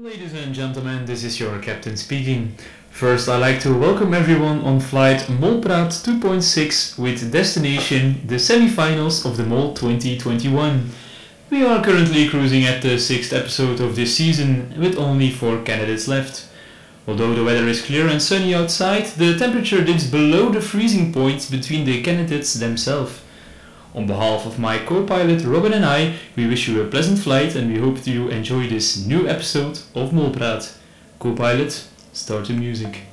Ladies and gentlemen, this is your captain speaking. First, I'd like to welcome everyone on flight Molpraat 2.6 with destination the semi-finals of the Mol 2021. We are currently cruising at the sixth episode of this season with only four candidates left. Although the weather is clear and sunny outside, the temperature dips below the freezing point between the candidates themselves. On behalf of my co-pilot Robin and I, we wish you a pleasant flight and we hope you enjoy this new episode of Molpraat. Co-pilot, start the music.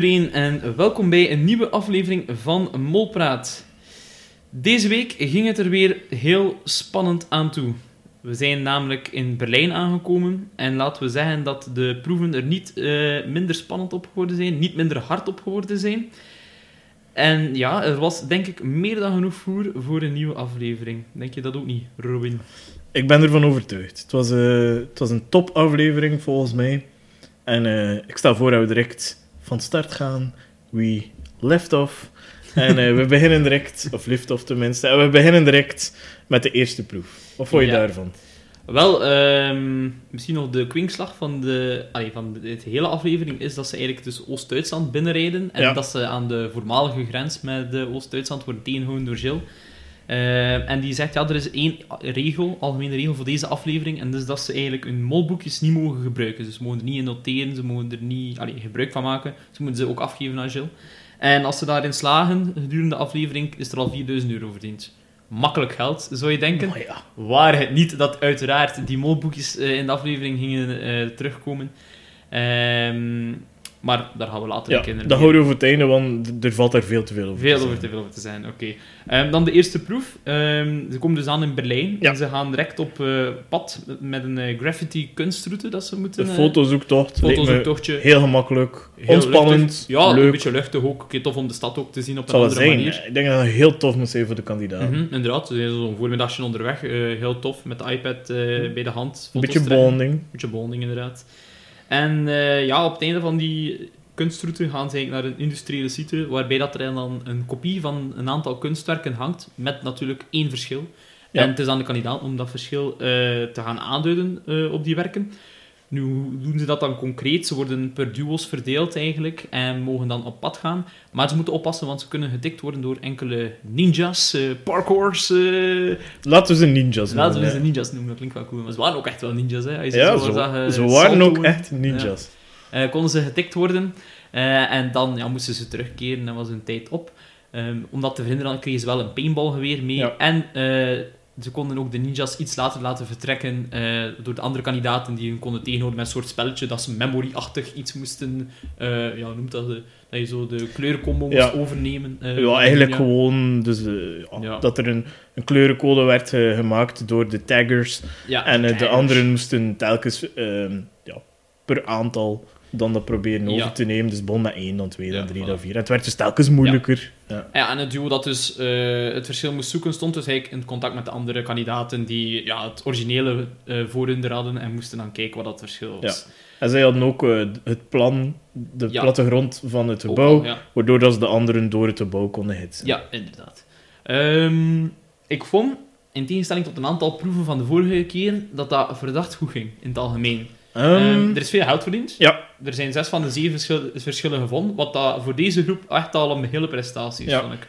En welkom bij een nieuwe aflevering van Molpraat. Deze week ging het er weer heel spannend aan toe. We zijn namelijk in Berlijn aangekomen en laten we zeggen dat de proeven er niet eh, minder spannend op geworden zijn, niet minder hard op geworden zijn. En ja, er was denk ik meer dan genoeg voer voor een nieuwe aflevering. Denk je dat ook niet, Robin? Ik ben ervan overtuigd. Het was, eh, het was een topaflevering volgens mij. En eh, ik stel voor dat we direct van start gaan. We left off. En eh, we beginnen direct, of lift off tenminste, en we beginnen direct met de eerste proef. Wat vond je Ja. daarvan? Wel, ehm, misschien nog de kwinkslag van de, allee, van de hele aflevering is dat ze eigenlijk dus Oost-Duitsland binnenrijden en Ja. dat ze aan de voormalige grens met de Oost-Duitsland worden tegengehouden door Gilles. Eh, en die zegt, ja, er is één regel, algemene regel voor deze aflevering, en dat is dat ze eigenlijk hun molboekjes niet mogen gebruiken. Dus ze mogen er niet in noteren, ze mogen er niet allee, gebruik van maken. Ze moeten ze ook afgeven aan Gilles. En als ze daarin slagen, gedurende de aflevering, is er al 4000 euro verdiend. Makkelijk geld, zou je denken. Maar ja, Waar het niet dat uiteraard die molboekjes eh, in de aflevering gingen eh, terugkomen. Ehm, maar daar gaan we later ja een keer naar dat houden we voor het einde, want er valt daar veel te veel over Veel te over te veel over te zijn, oké. Ehm, dan de eerste proef. Ehm, ze komen dus aan in Berlijn. Ja. En ze gaan direct op eh, pad met een eh, graffiti kunstroute dat ze moeten... Een eh, fotozoektocht fotozoektochtje. heel gemakkelijk, Heel ontspannend, luchtig. Ja, een leuk. beetje luchtig ook. Oké, tof om de stad ook te zien op een zal andere zijn. manier. Ik denk dat het heel tof moet zijn voor de kandidaten. Mhm, inderdaad, we zijn zo'n voormiddagje onderweg. heel tof, met de iPad eh, bij de hand. Een beetje bonding. beetje bonding inderdaad. En eh, ja, op het einde van die kunstroute gaan ze eigenlijk naar een industriële site, waarbij dat er dan een kopie van een aantal kunstwerken hangt, met natuurlijk één verschil. Ja. En het is aan de kandidaat om dat verschil eh, te gaan aanduiden eh, op die werken. Nu, hoe doen ze dat dan concreet? Ze worden per duo's verdeeld eigenlijk en mogen dan op pad gaan. Maar ze moeten oppassen, want ze kunnen gedikt worden door enkele ninjas, eh parkours. eh, Laten we ze ninjas Laten we noemen, ze ninjas noemen, dat klinkt wel cool. Maar ze waren ook echt wel ninjas, hè. Ja, zo eh, ze waren ook echt ninjas. konden ze getikt worden. En dan ja, moesten ze terugkeren en was hun tijd op. Ehm, om dat te verhinderen kregen ze wel een paintballgeweer mee. Ja. En ze konden ook de ninjas iets later laten vertrekken eh, door de andere kandidaten die hun konden tegenhouden met een soort spelletje dat ze memory-achtig iets moesten... eh, ja, hoe noemt dat? De, dat je zo de kleurencombo moest overnemen. eh, Ja, eigenlijk ja. gewoon dus, eh, ja, dat er een, een kleurencode werd eh, gemaakt door de taggers. Ja, en eh, de anderen moesten telkens ehm, ja, per aantal dan dat proberen over Ja. te nemen. Dus begon met één, dan twee, dan Ja, drie, voilà. dan vier. En het werd dus telkens moeilijker. Ja. Ja, en het duo dat dus eh, het verschil moest zoeken, stond dus eigenlijk in contact met de andere kandidaten die ja, het originele eh voor hun hadden en moesten dan kijken wat dat verschil was. En zij hadden ook eh, het plan, de Ja. plattegrond van het gebouw, al, ja. waardoor dat ze de anderen door het gebouw konden hitsen. ja, inderdaad. Ehm, ik vond, in tegenstelling tot een aantal proeven van de vorige keer, dat dat verdacht goed ging, in het algemeen. Ehm, Ehm, er is veel geld verdiend. ja, Er zijn zes van de zeven verschil- verschillen gevonden, wat dat voor deze groep echt al een hele prestatie is, Ja. vond ik.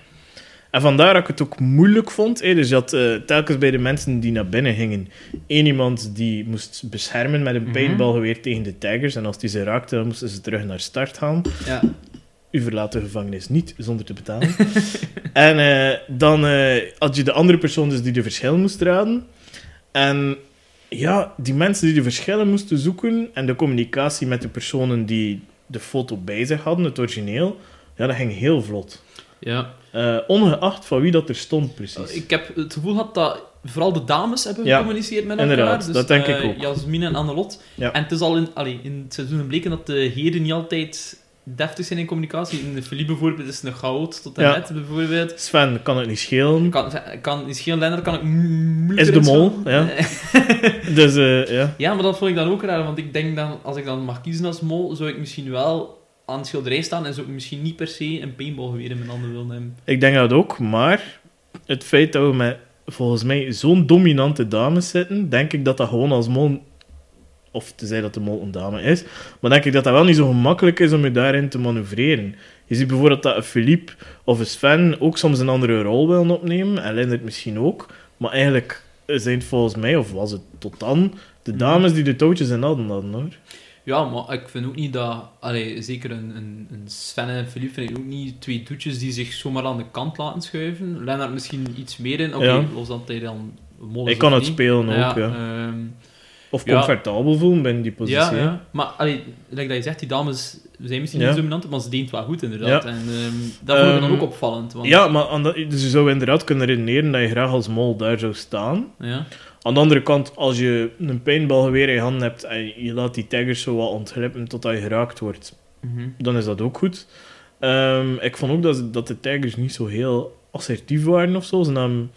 En vandaar dat ik het ook moeilijk vond. Hè. Dus je had eh, telkens bij de mensen die naar binnen gingen, één iemand die moest beschermen met een Mhm. paintballgeweer tegen de taggers. En als die ze raakte, dan moesten ze terug naar start gaan. Ja. U verlaat de gevangenis niet zonder te betalen. en eh, dan eh, had je de andere persoon dus die de verschillen moest raden. En ja, die mensen die de verschillen moesten zoeken en de communicatie met de personen die de foto bij zich hadden, het origineel, ja, dat ging heel vlot. ja. Eh, ongeacht van wie dat er stond, precies. Ik heb het gevoel gehad dat vooral de dames hebben Ja, gecommuniceerd met elkaar. inderdaad, Dus, dat denk ik eh, ook. Jasmine en Annelot. Ja. En het is al in, allee, in het seizoen gebleken dat de heren niet altijd deftig zijn in communicatie. In de Philippe bijvoorbeeld is een chaot tot en Ja. met, bijvoorbeeld. Sven kan het niet schelen. Kan, kan niet schelen, Lennart kan ik Is de mol, schatten. Dus eh, ja. Ja, maar dat vond ik dan ook raar, want ik denk dan, als ik dan mag kiezen als mol, zou ik misschien wel aan het schilderij staan en zou ik misschien niet per se een paintballgeweer in mijn handen willen hebben. Ik denk dat ook, maar het feit dat we met volgens mij zo'n dominante dames zitten, denk ik dat dat gewoon als mol, of te zeggen dat de mol een dame is, maar denk ik dat dat wel niet zo gemakkelijk is om je daarin te manoeuvreren. Je ziet bijvoorbeeld dat een Philippe of een Sven ook soms een andere rol willen opnemen, en Lindert misschien ook, maar eigenlijk zijn het volgens mij, of was het tot dan, de dames die de touwtjes in hadden hadden, hoor. Ja, maar ik vind ook niet dat... Allee, zeker een, een, een Sven en Philippe vind ik ook niet twee toetjes die zich zomaar aan de kant laten schuiven. Lennart misschien iets meer in. Oké, Ja. los dat hij dan Ik kan het niet. spelen ook, ja. ehm, Of comfortabel voelen binnen die positie. ja. Maar allee, like dat je zegt, die dames zijn misschien niet dominant, maar ze deent wel goed inderdaad. Ja. En ehm, dat vond ik dan Ehm, ook opvallend. Want, Ja, maar dat, dus je zou inderdaad kunnen redeneren dat je graag als mol daar zou staan. ja. Aan de andere kant, als je een pijnbalgeweer in je hand hebt en je laat die taggers zo wat ontglippen totdat je geraakt wordt, Mhm. dan is dat ook goed. Ehm, ik vond ook dat, dat de taggers niet zo heel assertief waren of zo. Ze namen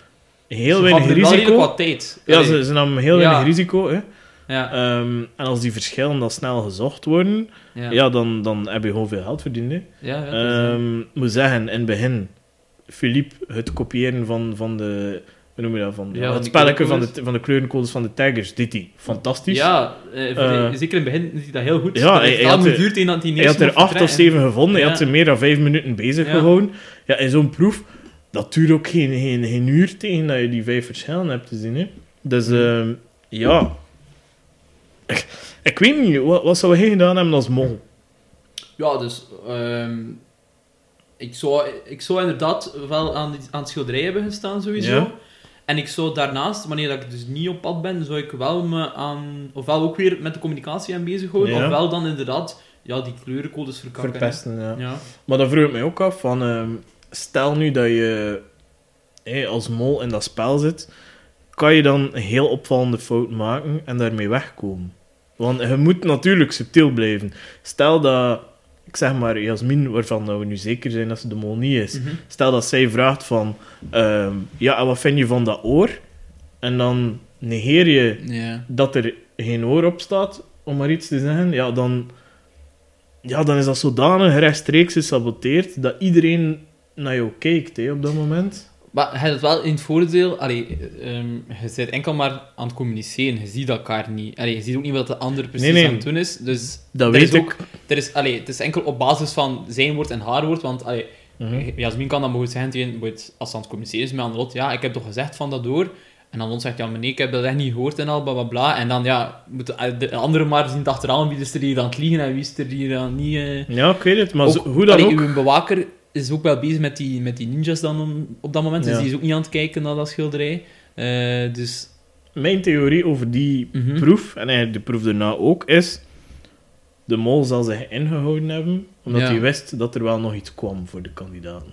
heel Ze weinig wel risico. wat tijd. Ja, ze, ze namen heel Ja. weinig risico. Hè. Ja, Ehm, en als die verschillen dan snel gezocht worden, ja. ja. dan, dan heb je gewoon veel geld verdiend. Hè. Ja, ja, dat is, eh, Ehm, moet zeggen, in het begin, Philippe, het kopiëren van, van de. Hoe noem je dat? Van, Ja, van het die spelletje van de, van de kleurencodes van de taggers, dit hij. Fantastisch. Ja, eh, Eh, zeker in het begin is hij dat heel goed. ja, hij- had er- hij Hij had er acht of zeven gevonden, hij had ze meer dan vijf minuten bezig gehouden. Ja, in zo'n proef, dat duurt ook geen, geen, geen uur tegen dat je die vijf verschillen hebt te zien. Hè. Dus ehm, ja. Ik, ik weet niet, wat, wat zou hij gedaan hebben als mol? Ja, dus... ehm, ik, zou, ik zou inderdaad wel aan, die- aan het schilderij hebben gestaan, sowieso. Ja. En ik zou daarnaast, wanneer dat ik dus niet op pad ben, zou ik wel me aan... Ofwel ook weer met de communicatie aan bezig houden, Ja. ofwel dan inderdaad ja, die kleurencodes verkakken. hè. Verpesten, ja. Ja. Maar dan vroeg ik mij ook af van, ehm, stel nu dat je als mol in dat spel zit, kan je dan een heel opvallende fout maken en daarmee wegkomen? Want je moet natuurlijk subtiel blijven. Stel dat, ik zeg maar, Jasmin, waarvan we nu zeker zijn dat ze de mol niet is, Mhm. stel dat zij vraagt van, ehm, ja, en wat vind je van dat oor? En dan negeer je dat er geen oor op staat, om maar iets te zeggen, ja, dan, ja, dan is dat zodanig rechtstreeks gesaboteerd dat iedereen naar jou kijkt op dat moment. Maar je hebt het wel in het voordeel, allee, ehm, je bent enkel maar aan het communiceren, je ziet elkaar niet. Allee, je ziet ook niet wat de ander precies Nee, nee. aan het doen is. Dus Dat weet is ik. ook, er is, allee, het is enkel op basis van zijn woord en haar woord, want allee, Mhm. Jasmin kan dan bijvoorbeeld zeggen als ze aan het communiceren is met Annelot, ja, ik heb toch gezegd van dat door. En dan zegt ja, nee, ik heb dat echt niet gehoord en al, bla bla bla. En dan, ja, moeten de andere maar zien achteraan wie is er hier aan het liegen en wie is er hier aan niet... eh. Ja, ik weet het, maar Ook- zo- hoe dan allee, ook... Uw bewaker is ook wel bezig met die, met die ninjas dan om- op dat moment, dus Ja. die is ook niet aan het kijken naar dat schilderij. Eh, dus... Mijn theorie over die mhm. proef, en eigenlijk de proef daarna ook, is... De mol zal zich ingehouden hebben, omdat Ja. hij wist dat er wel nog iets kwam voor de kandidaten.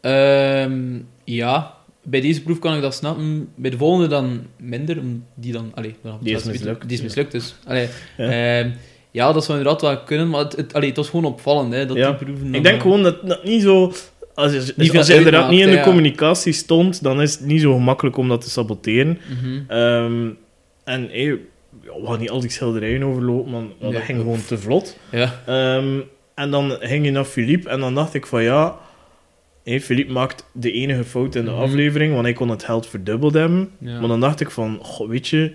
Ehm, ja, bij deze proef kan ik dat snappen. Bij de volgende dan minder, om die dan... Allee, dan Die is mislukt, Die is ja. mislukt, dus... Allee, Ja. ja. Ja, dat zou inderdaad wel kunnen, maar het, het, allee, het was gewoon opvallend, hè, dat Ja. die proeven... Ik denk gewoon dat dat niet zo... Als je, Niet veel als je inderdaad niet in de ja. communicatie stond, dan is het niet zo gemakkelijk om dat te saboteren. mhm. Ehm, en hey, ja, we gaan niet al die schilderijen overlopen, maar dat Nee. ging gewoon te vlot. Ja, Ehm, en dan ging je naar Philippe en dan dacht ik van ja, hey, Philippe maakt de enige fout in de Mhm. aflevering, want hij kon het geld verdubbeld hebben. ja. Maar dan dacht ik van, goh, weet je,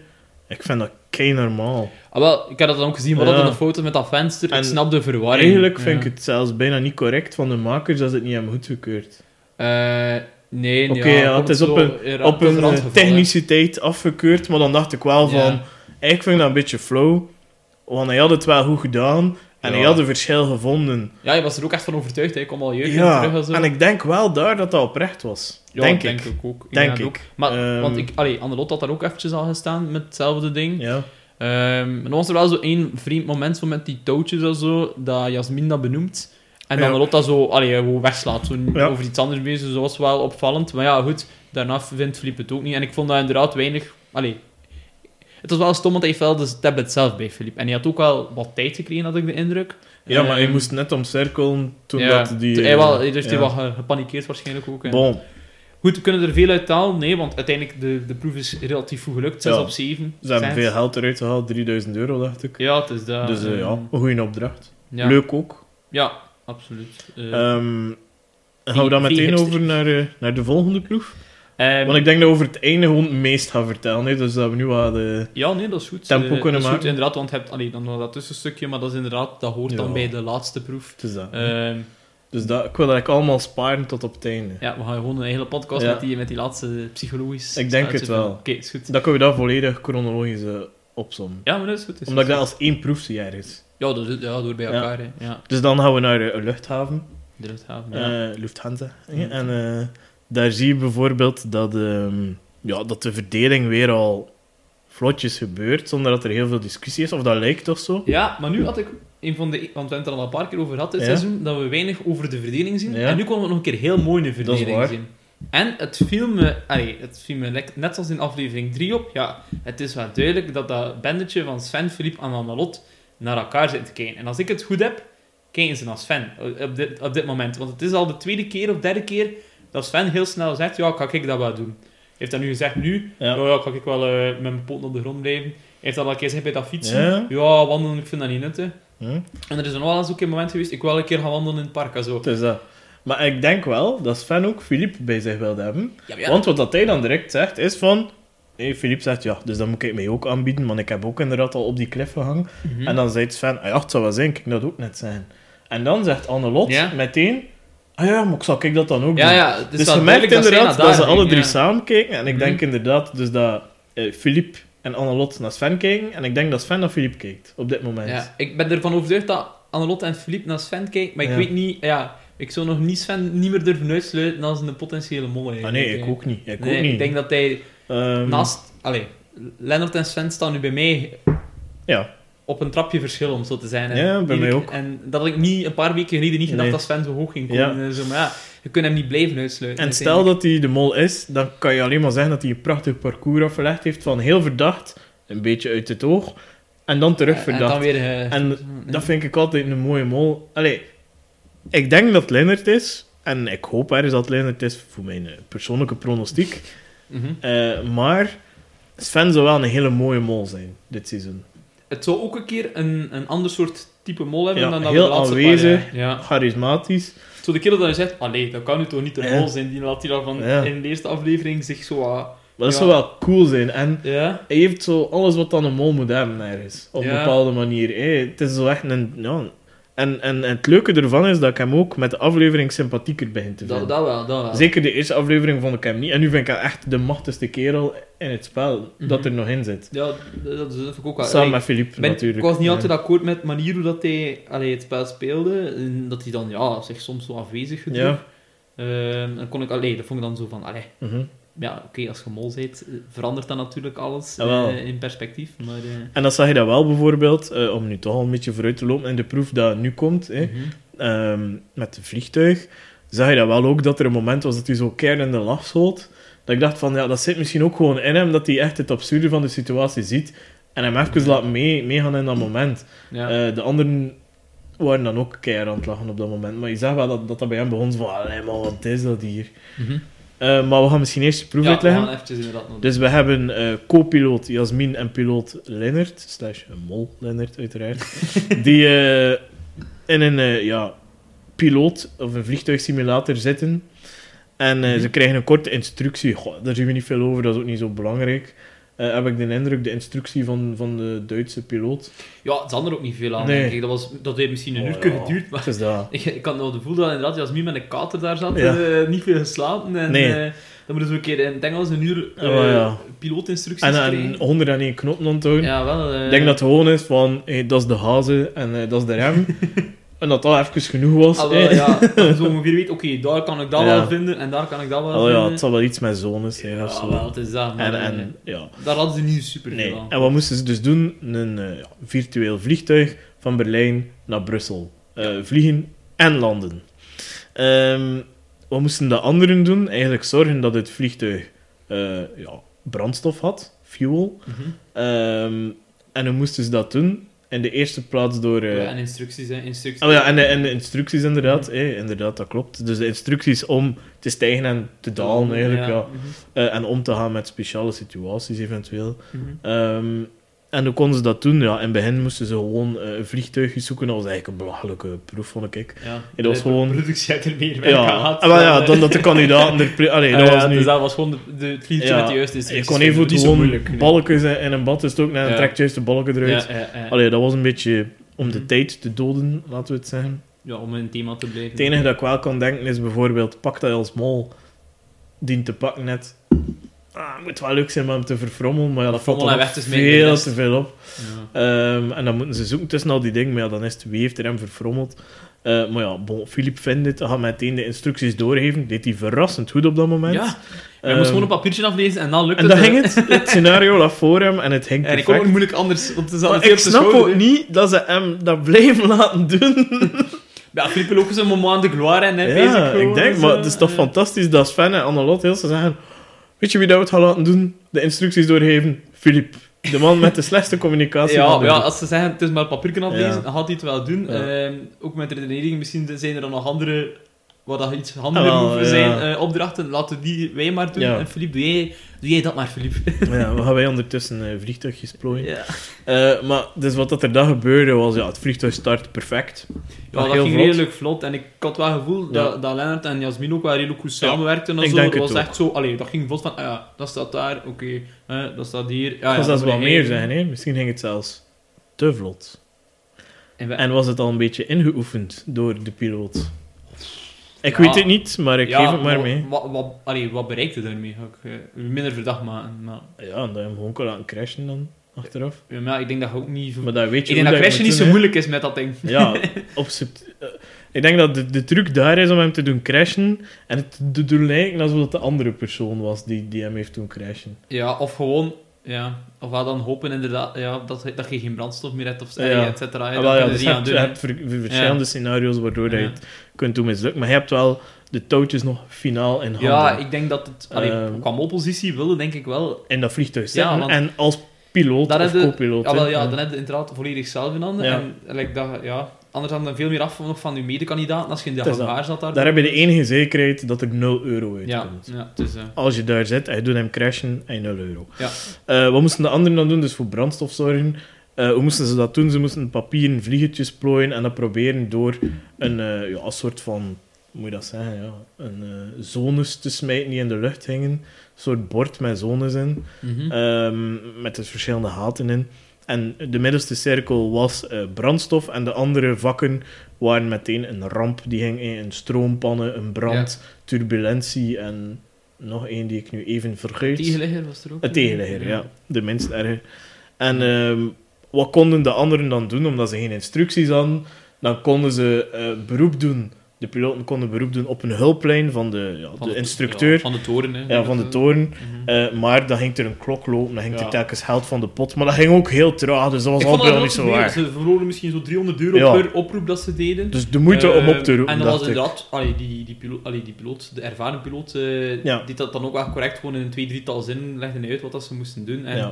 ik vind dat kei normaal. Ah, wel, ik heb dat dan ook gezien, we Ja. hadden een foto met dat venster, En ik snap de verwarring. Eigenlijk vind ik het zelfs bijna niet correct van de makers dat ze het niet hebben goedgekeurd. Eh, nee, Oké, ja, ja, het is op een- in- Op dat een eh, techniciteit afgekeurd, maar dan dacht ik wel van, Ja. eigenlijk vind ik dat een beetje flow, want hij had het wel goed gedaan en Ja. hij had een verschil gevonden. Ja, je was er ook echt van overtuigd, hè. ik kom al jeugd terug en zo. en ik denk wel daar dat dat oprecht was. Ja, denk, denk ik. ik ook. Ik Denk ik. ook. Maar, Ehm, want ik, allee, Annelot had daar ook eventjes al gestaan met hetzelfde ding. Ja. Ehm, maar dan was er wel zo één vreemd moment zo met die touwtjes en zo, dat Jasmin dat benoemt. En dan Ja. Annelot dat zo allee, gewoon wegslaat, zo Ja. over iets anders bezig. Dus dat was wel opvallend. Maar ja, goed, daarna vindt Filip het ook niet. En ik vond dat inderdaad weinig... Allee, Het was wel stom, want hij heeft wel de tablet zelf bij Philippe. En hij had ook wel wat tijd gekregen, had ik de indruk. Ja, maar hij Ehm, moest net omcirkelen toen ja, dat die... hij wel, dus was ge- gepanikeerd waarschijnlijk ook. en- Bon, Goed, we kunnen er veel uit halen? Nee, want uiteindelijk de, de proef is relatief goed gelukt. 6 Ja. op 7. ze hebben veel geld eruit gehaald, 3000 euro dacht ik. Ja, het is dat. dus eh, ja, ehm, een goede opdracht. ja. Leuk ook. Ja, absoluut. Eh, Ehm gaan we dan meteen over naar, eh, naar de volgende proef? Ehm, Want ik denk dat we over het einde gewoon het meest gaan vertellen. Hè? Dus dat we nu wat... eh, Ja, nee, dat is goed. tempo Eh, kunnen dat is maken. Goed, inderdaad, want je hebt allee, dan nog dat tussenstukje, maar dat is inderdaad, dat hoort dan bij de laatste proef. het is dat. Ehm, dus dat, ik wil dat ik allemaal sparen tot op het einde. ja, we gaan gewoon een hele podcast Ja. met, die, met die laatste psychologisch. Ik denk het wel. Oké, is goed. Dan kunnen we dat volledig chronologisch eh, opzommen. Ja, maar dat is goed. is Omdat ik dat als één proef zie ergens. Ja, dat, is- ja, door bij Ja. elkaar. Hè. Ja, Dus dan gaan we naar een luchthaven. de luchthaven. Ja. Lufthansa. En daar zie je bijvoorbeeld dat, ehm, ja, dat de verdeling weer al vlotjes gebeurt, zonder dat er heel veel discussie is. Of dat lijkt toch zo? ja, maar nu had ik een van de... Want we hebben het er al een paar keer over gehad dit Ja. seizoen, dat we weinig over de verdeling zien. Ja. En nu konden we nog een keer heel mooi een is verdeling waar. zien. En het viel me, allee, het viel me net zoals in aflevering 3 op. Ja, het is wel duidelijk dat dat bandetje van Sven, Philippe en Annalot naar elkaar zitten te kijken. En als ik het goed heb, kijken ze naar Sven op dit, op dit moment. Want het is al de tweede keer of derde keer dat Sven heel snel zegt: Ja, kan ik dat wel doen? Heeft dat nu gezegd nu. Ja. Ja, ja kan ik wel eh, met mijn poten op de grond blijven. Heeft dat al een keer gezegd bij dat fietsen. Ja. Ja, wandelen, ik vind dat niet nuttig. En er is nog wel eens ook een moment geweest, ik wil een keer gaan wandelen in het park zo. Is dat. Maar ik denk wel dat Sven ook Philippe bij zich wilde hebben. Ja. Want wat dat hij dan direct zegt, is van... Hey, Philippe zegt, ja, dus dan moet ik mij ook aanbieden, want ik heb ook inderdaad al op die klif gehangen. Mhm. En dan zei Sven, ah ja, het zou wel zijn, ik dat ook net zijn. En dan zegt Annelot Ja. meteen, ah ja, maar ik zal ik dat dan ook Ja, doen. ja, dus wel je merkt inderdaad dat, ze alle drie samen kijken. En ik Mhm. denk inderdaad dus dat eh, Philippe en Annelot naar Sven kijken. En ik denk dat Sven naar Philippe kijkt, op dit moment. Ja, ik ben ervan overtuigd dat Annelotte en Philippe naar Sven kijken, maar ik Ja. weet niet, ja, ik zou nog niet Sven niet meer durven uitsluiten als een potentiële mol. Ah nee, ik ook niet. Ik Nee, ook niet. ik denk dat hij Ehm, naast, allee, Lennart en Sven staan nu bij mij Ja, op een trapje verschil, om zo te zijn. En Ja, bij mij ook. En dat had ik niet, een paar weken geleden niet gedacht Nee. dat Sven zo hoog ging komen. Ja. Zo, maar ja, je kunt hem niet blijven uitsluiten. En stel dat hij de mol is, dan kan je alleen maar zeggen dat hij een prachtig parcours afgelegd heeft van heel verdacht, een beetje uit het oog, en dan terug En verdacht. dan weer... eh, En Dat vind ik altijd een mooie mol. Allee, ik denk dat Lennart is, en ik hoop ergens dat Lennart is voor mijn eh, persoonlijke pronostiek, mhm. Eh, maar Sven zou wel een hele mooie mol zijn, dit seizoen. Het zou ook een keer een, een ander soort type mol hebben Ja, dan dat we de laatste aanwezig. paar Ja. Charismatisch. Zo de kerel dat je zegt, allee, dat kan nu toch niet de Ja. mol zijn, die laat hij dan van Ja. in de eerste aflevering zich zo... Maar dat zou wel cool zijn. En hij heeft zo alles wat dan een mol moet hebben ergens. Op een bepaalde manier. Hey, het is zo echt een... Ja, en, en, en het leuke ervan is dat ik hem ook met de aflevering sympathieker begin te vinden. dat, dat wel, dat wel. Zeker de eerste aflevering vond ik hem niet. En nu vind ik hem echt de machtigste kerel in het spel dat Mhm. er nog in zit. Ja, dat, vind ik ook wel. Samen met Philippe ben- natuurlijk. Ik was niet altijd akkoord met de manier hoe dat hij allee, het spel speelde. En dat hij dan ja, zich soms zo afwezig gedroeg. Ja. Ehm, dan kon ik, allee, dat vond ik dan zo van, allee, Mhm. Ja, oké, als je mol bent, eh, verandert dan natuurlijk alles Jawel. eh, in perspectief. Maar, eh, En dan zag je dat wel bijvoorbeeld, om nu toch al een beetje vooruit te lopen in de proef dat nu komt, mhm. ehm, met het vliegtuig, zag je dat wel ook dat er een moment was dat hij zo keer in de lach schoot. Dat ik dacht van, ja, dat zit misschien ook gewoon in hem, dat hij echt het absurde van de situatie ziet en hem even laat mee, meegaan in dat moment. ja. De anderen waren dan ook keihard aan het lachen op dat moment. Maar je zag wel dat dat, dat bij hem begon van, allee man, wat is dat hier? Mhm. Eh, maar we gaan misschien eerst de proef ja, we uitleggen. gaan eventjes inderdaad nog Dus we hebben eh co-piloot Jasmin en piloot Lennart, slash mol Lennart uiteraard, die eh, in een ja, piloot of een vliegtuigsimulator zitten. En eh, Mhm. ze krijgen een korte instructie. Goh, daar zien we niet veel over, dat is ook niet zo belangrijk. Eh, heb ik de indruk, de instructie van, van de Duitse piloot. Ja, het zat er ook niet veel aan, Nee. denk ik. Dat, was, dat heeft misschien een Oh, uur ja. geduurd, maar Het is dat. ik, ik had nou de gevoel dat inderdaad Jasmin met een kater daar zat, Ja. eh, niet veel geslapen. En, Nee. eh, dan moeten we een keer, denk dat ze een uur Oh, ja. pilootinstructies En, krijgen. en 101 knoppen onthouden. Ja, wel. eh, Ik denk dat het gewoon is van, hey, dat is de hazen en eh, dat is de rem. en dat dat even genoeg was. Ja, zo ongeveer weet, oké, daar kan ik dat Ja. wel vinden en daar kan ik dat wel Oh ja, vinden. het zal wel iets met zones zijn of Ja, zo. wel, het is dat. En, eh, ja, daar hadden ze niet super nee. aan. En wat moesten ze dus doen? Een eh, ja, virtueel vliegtuig van Berlijn naar Brussel. Eh, vliegen en landen. Ehm, wat moesten de anderen doen? Eigenlijk zorgen dat het vliegtuig ja, brandstof had. fuel. Ehm, en dan moesten ze dat doen. In de eerste plaats door... eh, Ja, en instructies, hè. Instructies. Oh ja, en de, en de instructies inderdaad. eh, inderdaad, dat klopt. Dus de instructies om te stijgen en te dalen eigenlijk, ja. Mhm. Eh, en om te gaan met speciale situaties eventueel. Mhm. Ehm, en hoe konden ze dat doen? Ja, in het begin moesten ze gewoon eh, een vliegtuigje zoeken. Dat was eigenlijk een belachelijke proef, vond ik. Ja, dat was de gewoon- productie er meer Ja, gehad. ah, wel ja, dan, dat de kandidaten er... Allee, Ah, dat ja, was nu... dus dat was gewoon de, de, het vliegtuig Ja, met de juiste je kon even gewoon moeilijk, nee. in in een bad is het ook, en dan Ja. trekt juist de balken eruit. Ja, ja, ja. Allee, dat was een beetje om de Mhm. tijd te doden, laten we het zeggen. ja, om in het thema te blijven. Het enige dat ik wel kan denken is bijvoorbeeld, pak dat als mol dient te pakken net. Het moet wel leuk zijn om hem te verfrommelen, maar ja, dat valt dan en veel te veel op. Ja. Ehm, en dan moeten ze zoeken tussen al die dingen, maar ja, dan is het wie heeft er hem verfrommeld. Eh, maar ja, bon, Philippe vindt het, hij gaat meteen de instructies doorgeven. Deed hij verrassend goed op dat moment. Ja, hij Ehm, moest gewoon een papiertje aflezen en dan lukt En het. dan hè. ging het, het scenario lag voor hem en het ging En ik kon perfect. ook moeilijk anders, want het is ik snap ook niet dat ze hem dat blijven laten doen. Ja, Philippe wil ook eens een moment de gloire en hè, Ja, bezig ik denk, dus, maar het is toch eh. fantastisch dat Sven en Annelot heel ze zeggen weet je wie dat we het gaan laten doen? De instructies doorgeven? Philippe. De man met de slechtste communicatie Ja, ja, als ze zeggen het is maar papierken aflezen, Ja. gaat hij het wel doen. Ja. Ehm, ook met de redenering, misschien zijn er dan nog andere, wat dat iets handiger hoeven ja. zijn, eh, opdrachten. Laten die wij maar doen. En Philippe, doe jij, doe jij dat maar, Philippe. Ja, we gaan wij ondertussen eh vliegtuigjes plooien. ja. Eh, maar dus wat dat er dan gebeurde was, ja, het vliegtuig start perfect. Ja, dat ging vlot. redelijk vlot. En ik had wel het gevoel dat, dat Lennart en Jasmin ook wel redelijk goed samenwerkten. En zo. dat het was ook. echt zo... Allee, dat ging vlot van... Ah ja, dat staat daar. Oké. eh, dat staat hier. Ja, Dat zou wel meer zijn, hè? Misschien ging het zelfs te vlot. En, we- En was het al een beetje ingeoefend door de piloot? Ik Ja. weet het niet, maar ik ja, geef het maar mee. Wat, wat, allee, wat bereikte daarmee? Eh, minder verdacht maken. Maar, Ja, en dat je hem gewoon kan laten crashen dan, achteraf. ja, maar ik denk dat je ook niet... Maar dat weet je ik denk dat crashen niet zo doen, moeilijk is met dat ding. Ja, op eh, ik denk dat de, de truc daar is om hem te doen crashen en het te doen lijken alsof het de andere persoon was die, die hem heeft doen crashen. Ja, of gewoon... Ja, of wel dan hopen inderdaad ja, dat, dat je geen brandstof meer hebt, of Ja. et cetera. Ah, Ja, ja, dus je je hebt, je verschillende scenario's waardoor dat je het kunt doen mislukken. Maar je hebt wel de touwtjes nog finaal in handen. Ja, ik denk dat het... Allee, Ehm. qua molpositie wilde denk ik wel... In dat vliegtuig Ja, zitten want- en als piloot Dan of co-piloot. Ja, wel, ja, dan heb je inderdaad volledig zelf in handen. En like, dat, ja, anders dan veel meer af nog van je medekandidaten als je in de hangaar zat daar. Daar heb je de enige zekerheid dat er 0 euro Ja, uitkomt. ja dus, eh, Als je daar zit en je doet hem crashen en je 0 euro. Ja. Eh, wat moesten de anderen dan doen? Dus voor brandstof zorgen. Eh, hoe moesten ze dat doen? Ze moesten papieren vliegetjes plooien en dat proberen door een, ja, een soort van, hoe moet je dat zeggen, ja, een zones te smijten die in de lucht hingen. Een soort bord met zones in, mhm. ehm, met dus verschillende haten in. En de middelste cirkel was eh, brandstof en de andere vakken waren meteen een ramp. Die ging in een stroompannen, een brand, turbulentie en nog één die ik nu even vergeet. Tegenligger was er ook. Een tegenligger, ja. De minst erge. En ehm, wat konden de anderen dan doen, omdat ze geen instructies hadden? Dan konden ze eh, beroep doen. De piloten konden beroep doen op een hulplijn van de, ja, Van de instructeur. van de toren, hè. Ja, van de toren. Mhm. Eh, maar dan ging er een klok lopen, dan ging er telkens geld van de pot. Maar dat ging ook heel traag, dus dat was allemaal niet zo waar. Ze verloren misschien zo 300 euro per oproep dat ze deden. Dus de moeite om op te Eh, roepen, En dan was inderdaad, allee, die, die, piloot, allee, die piloot, de ervaren piloot, Ja. die dat dan ook wel correct gewoon in een twee, drietal zinnen legde hij uit wat dat ze moesten doen. En.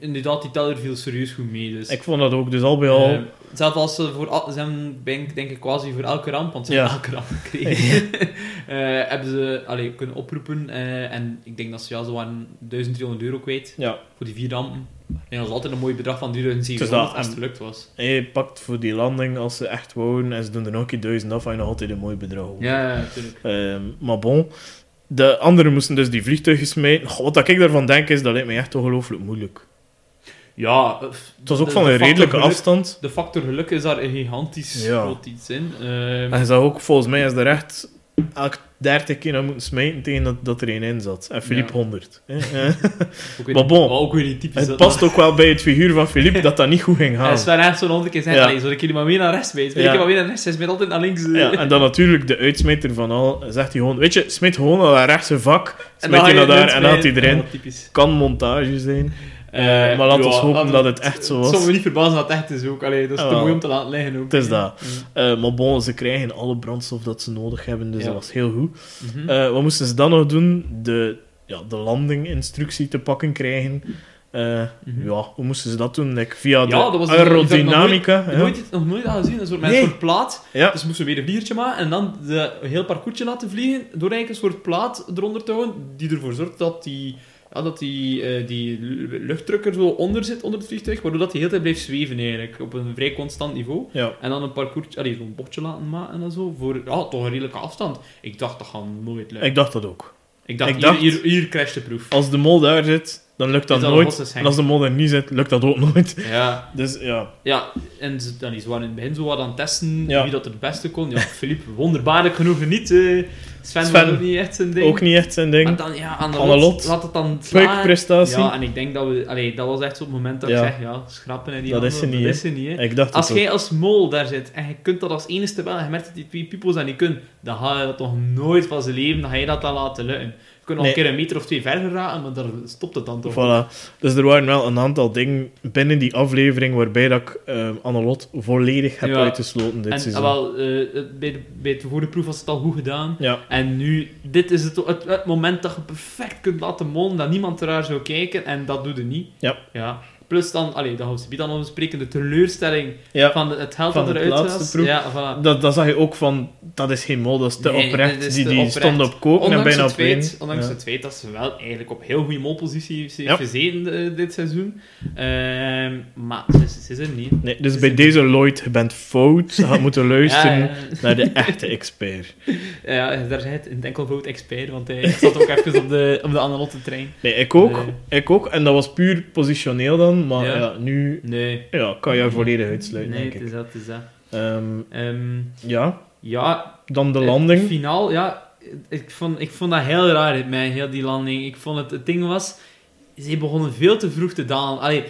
Inderdaad, die teller viel serieus goed mee. Dus. Ik vond dat ook, dus al bij al... Eh, zelfs als ze voor al, ze hebben, denk, denk ik quasi voor elke ramp, want ze Ja. hebben elke ramp gekregen, eh, hebben ze allee, kunnen oproepen. eh, en ik denk dat ze ja, zo waren 1300 euro kwijt ja, voor die vier rampen. En dat is altijd een mooi bedrag van Het 3700 is dat, als het gelukt was. hij pakt voor die landing, als ze echt wonen, en ze doen er nog een keer duizend af, en je nog altijd een mooi bedrag. Ja, natuurlijk. Ehm, maar bon, de anderen moesten dus die vliegtuigen smijten. Goh, wat ik daarvan denk is, dat lijkt me echt ongelooflijk moeilijk. Ja, Het was ook de- van de een redelijke geluk- afstand. De factor geluk is daar een gigantisch Ja. groot iets in. Ehm, En je zag ook, volgens mij is er echt elk 30 keer naar moeten smijten tegen dat, dat er één in zat. En Philippe Ja. 100. hè. Eh, maar bon. ook weer niet typisch. het past ook wel bij het figuur van Philippe dat dat niet goed ging Hij gaan. is wel echt zo'n honderd keer zeggen, Ja. zal ik jullie maar weer naar rechts? Wil Ja. ik maar weer naar rechts? Hij smijt altijd naar links. Ja, en dan natuurlijk de uitsmijter van al, zegt hij gewoon, weet je, smijt gewoon naar dat rechtse vak, smijt je naar daar en haalt hij smijten. erin. Kan montage zijn. Eh, maar ja, ons hopen laten dat we- het echt zo Het was. zou me niet verbazen dat het echt is ook. Allee, dat is te mooi om te laten liggen ook. Het is dat. Eh, maar bon, ze krijgen alle brandstof dat ze nodig hebben, dus dat was heel goed. Mhm. Eh, wat moesten ze dan nog doen? De, ja, de landinginstructie te pakken krijgen. Mhm. Ja, hoe moesten ze dat doen? Like, via de Ja, dat een- aerodynamica. Ik heb ja. nog nooit, nog nooit dat gezien, een soort, met Nee. een soort plaat. Ja. Dus moesten we weer een vliegertje maken en dan de, een heel parcoursje laten vliegen door eigenlijk een soort plaat eronder te houden die ervoor zorgt dat die, ja, dat die, eh, die lu- luchtdruk er zo onder zit, onder het vliegtuig, waardoor dat die heel tijd blijft zweven eigenlijk, op een vrij constant niveau. Ja. En dan een parcoursje, allee, zo'n bochtje laten maken en zo, voor ja, toch een redelijke afstand. Ik dacht, dat gaat nooit lukken. Ik dacht dat ook. Ik dacht, ik hier, hier, hier crasht de proef. Als de mol daar zit, dan lukt dat nooit. En als de mol er niet zit, lukt dat ook nooit. Ja, Dus ja, Ja, en ze, dan is waren in het begin zo wat aan het testen Ja. wie dat het beste kon. Ja, Filip, wonderbaarlijk genoeg niet. eh Sven, Sven, ook niet echt zijn ding. ook niet echt zijn Maar ding. dan, ja, aan de Annelot, lot, laat het dan slaan. Puikprestatie. Ja, en ik denk dat we... Allee, dat was echt zo'n moment dat Ja. ik zeg, ja, schrappen en die Dat is ze niet, dat hè. is ze niet, hè. Ik dacht Als jij als mol daar zit en je kunt dat als enige wel, en je merkt dat die twee peoples dat niet kunnen, dan ga je dat toch nooit van zijn leven, dan ga je dat dan laten lukken. Nog Nee. een keer een meter of twee verder raken, maar daar stopt het dan toch. Voilà. Dus er waren wel een aantal dingen binnen die aflevering waarbij dat ik Annelot volledig heb Ja. uitgesloten dit En seizoen. wel, eh, het- bij, de, bij de vorige proef was het al goed gedaan. Ja, En nu, dit is het, het, het moment dat je perfect kunt laten molen, dat niemand eraar zou kijken, en dat doe je niet. Ja. ja. Plus dan, allee, dat gaan we dan nog bespreken, de teleurstelling ja. van het geld Van dat de eruit was. proef. Ja, voilà. Dat, dat zag je ook van, dat is geen mol, dat is te Nee, oprecht. is die te die oprecht. stonden op koken en Ondanks, bijna het op feit, ondanks Ja. het feit dat ze wel eigenlijk op heel goede molpositie heeft Ja. gezeten eh, dit seizoen. Ehm, maar ze, is- ze is er niet. Nee, dus bij deze Lloyd, je bent fout. Je gaat moeten luisteren naar de echte expert. Ja, daar zei het een enkelvoud expert, want hij zat ook even op de, op de Annelotte trein. Nee, ik ook. Nee. Ik ook. En dat was puur positioneel dan. Maar Ja. ja, nu Nee. ja, kan je er volledig uitsluiten, Nee, het is dat, het is dat. Ehm, Ehm, ja, ja, dan de het landing. Finaal, ja. Ik vond, ik vond dat heel raar, met heel die landing. Ik vond het, het ding was... Ze begonnen veel te vroeg te dalen. Allee,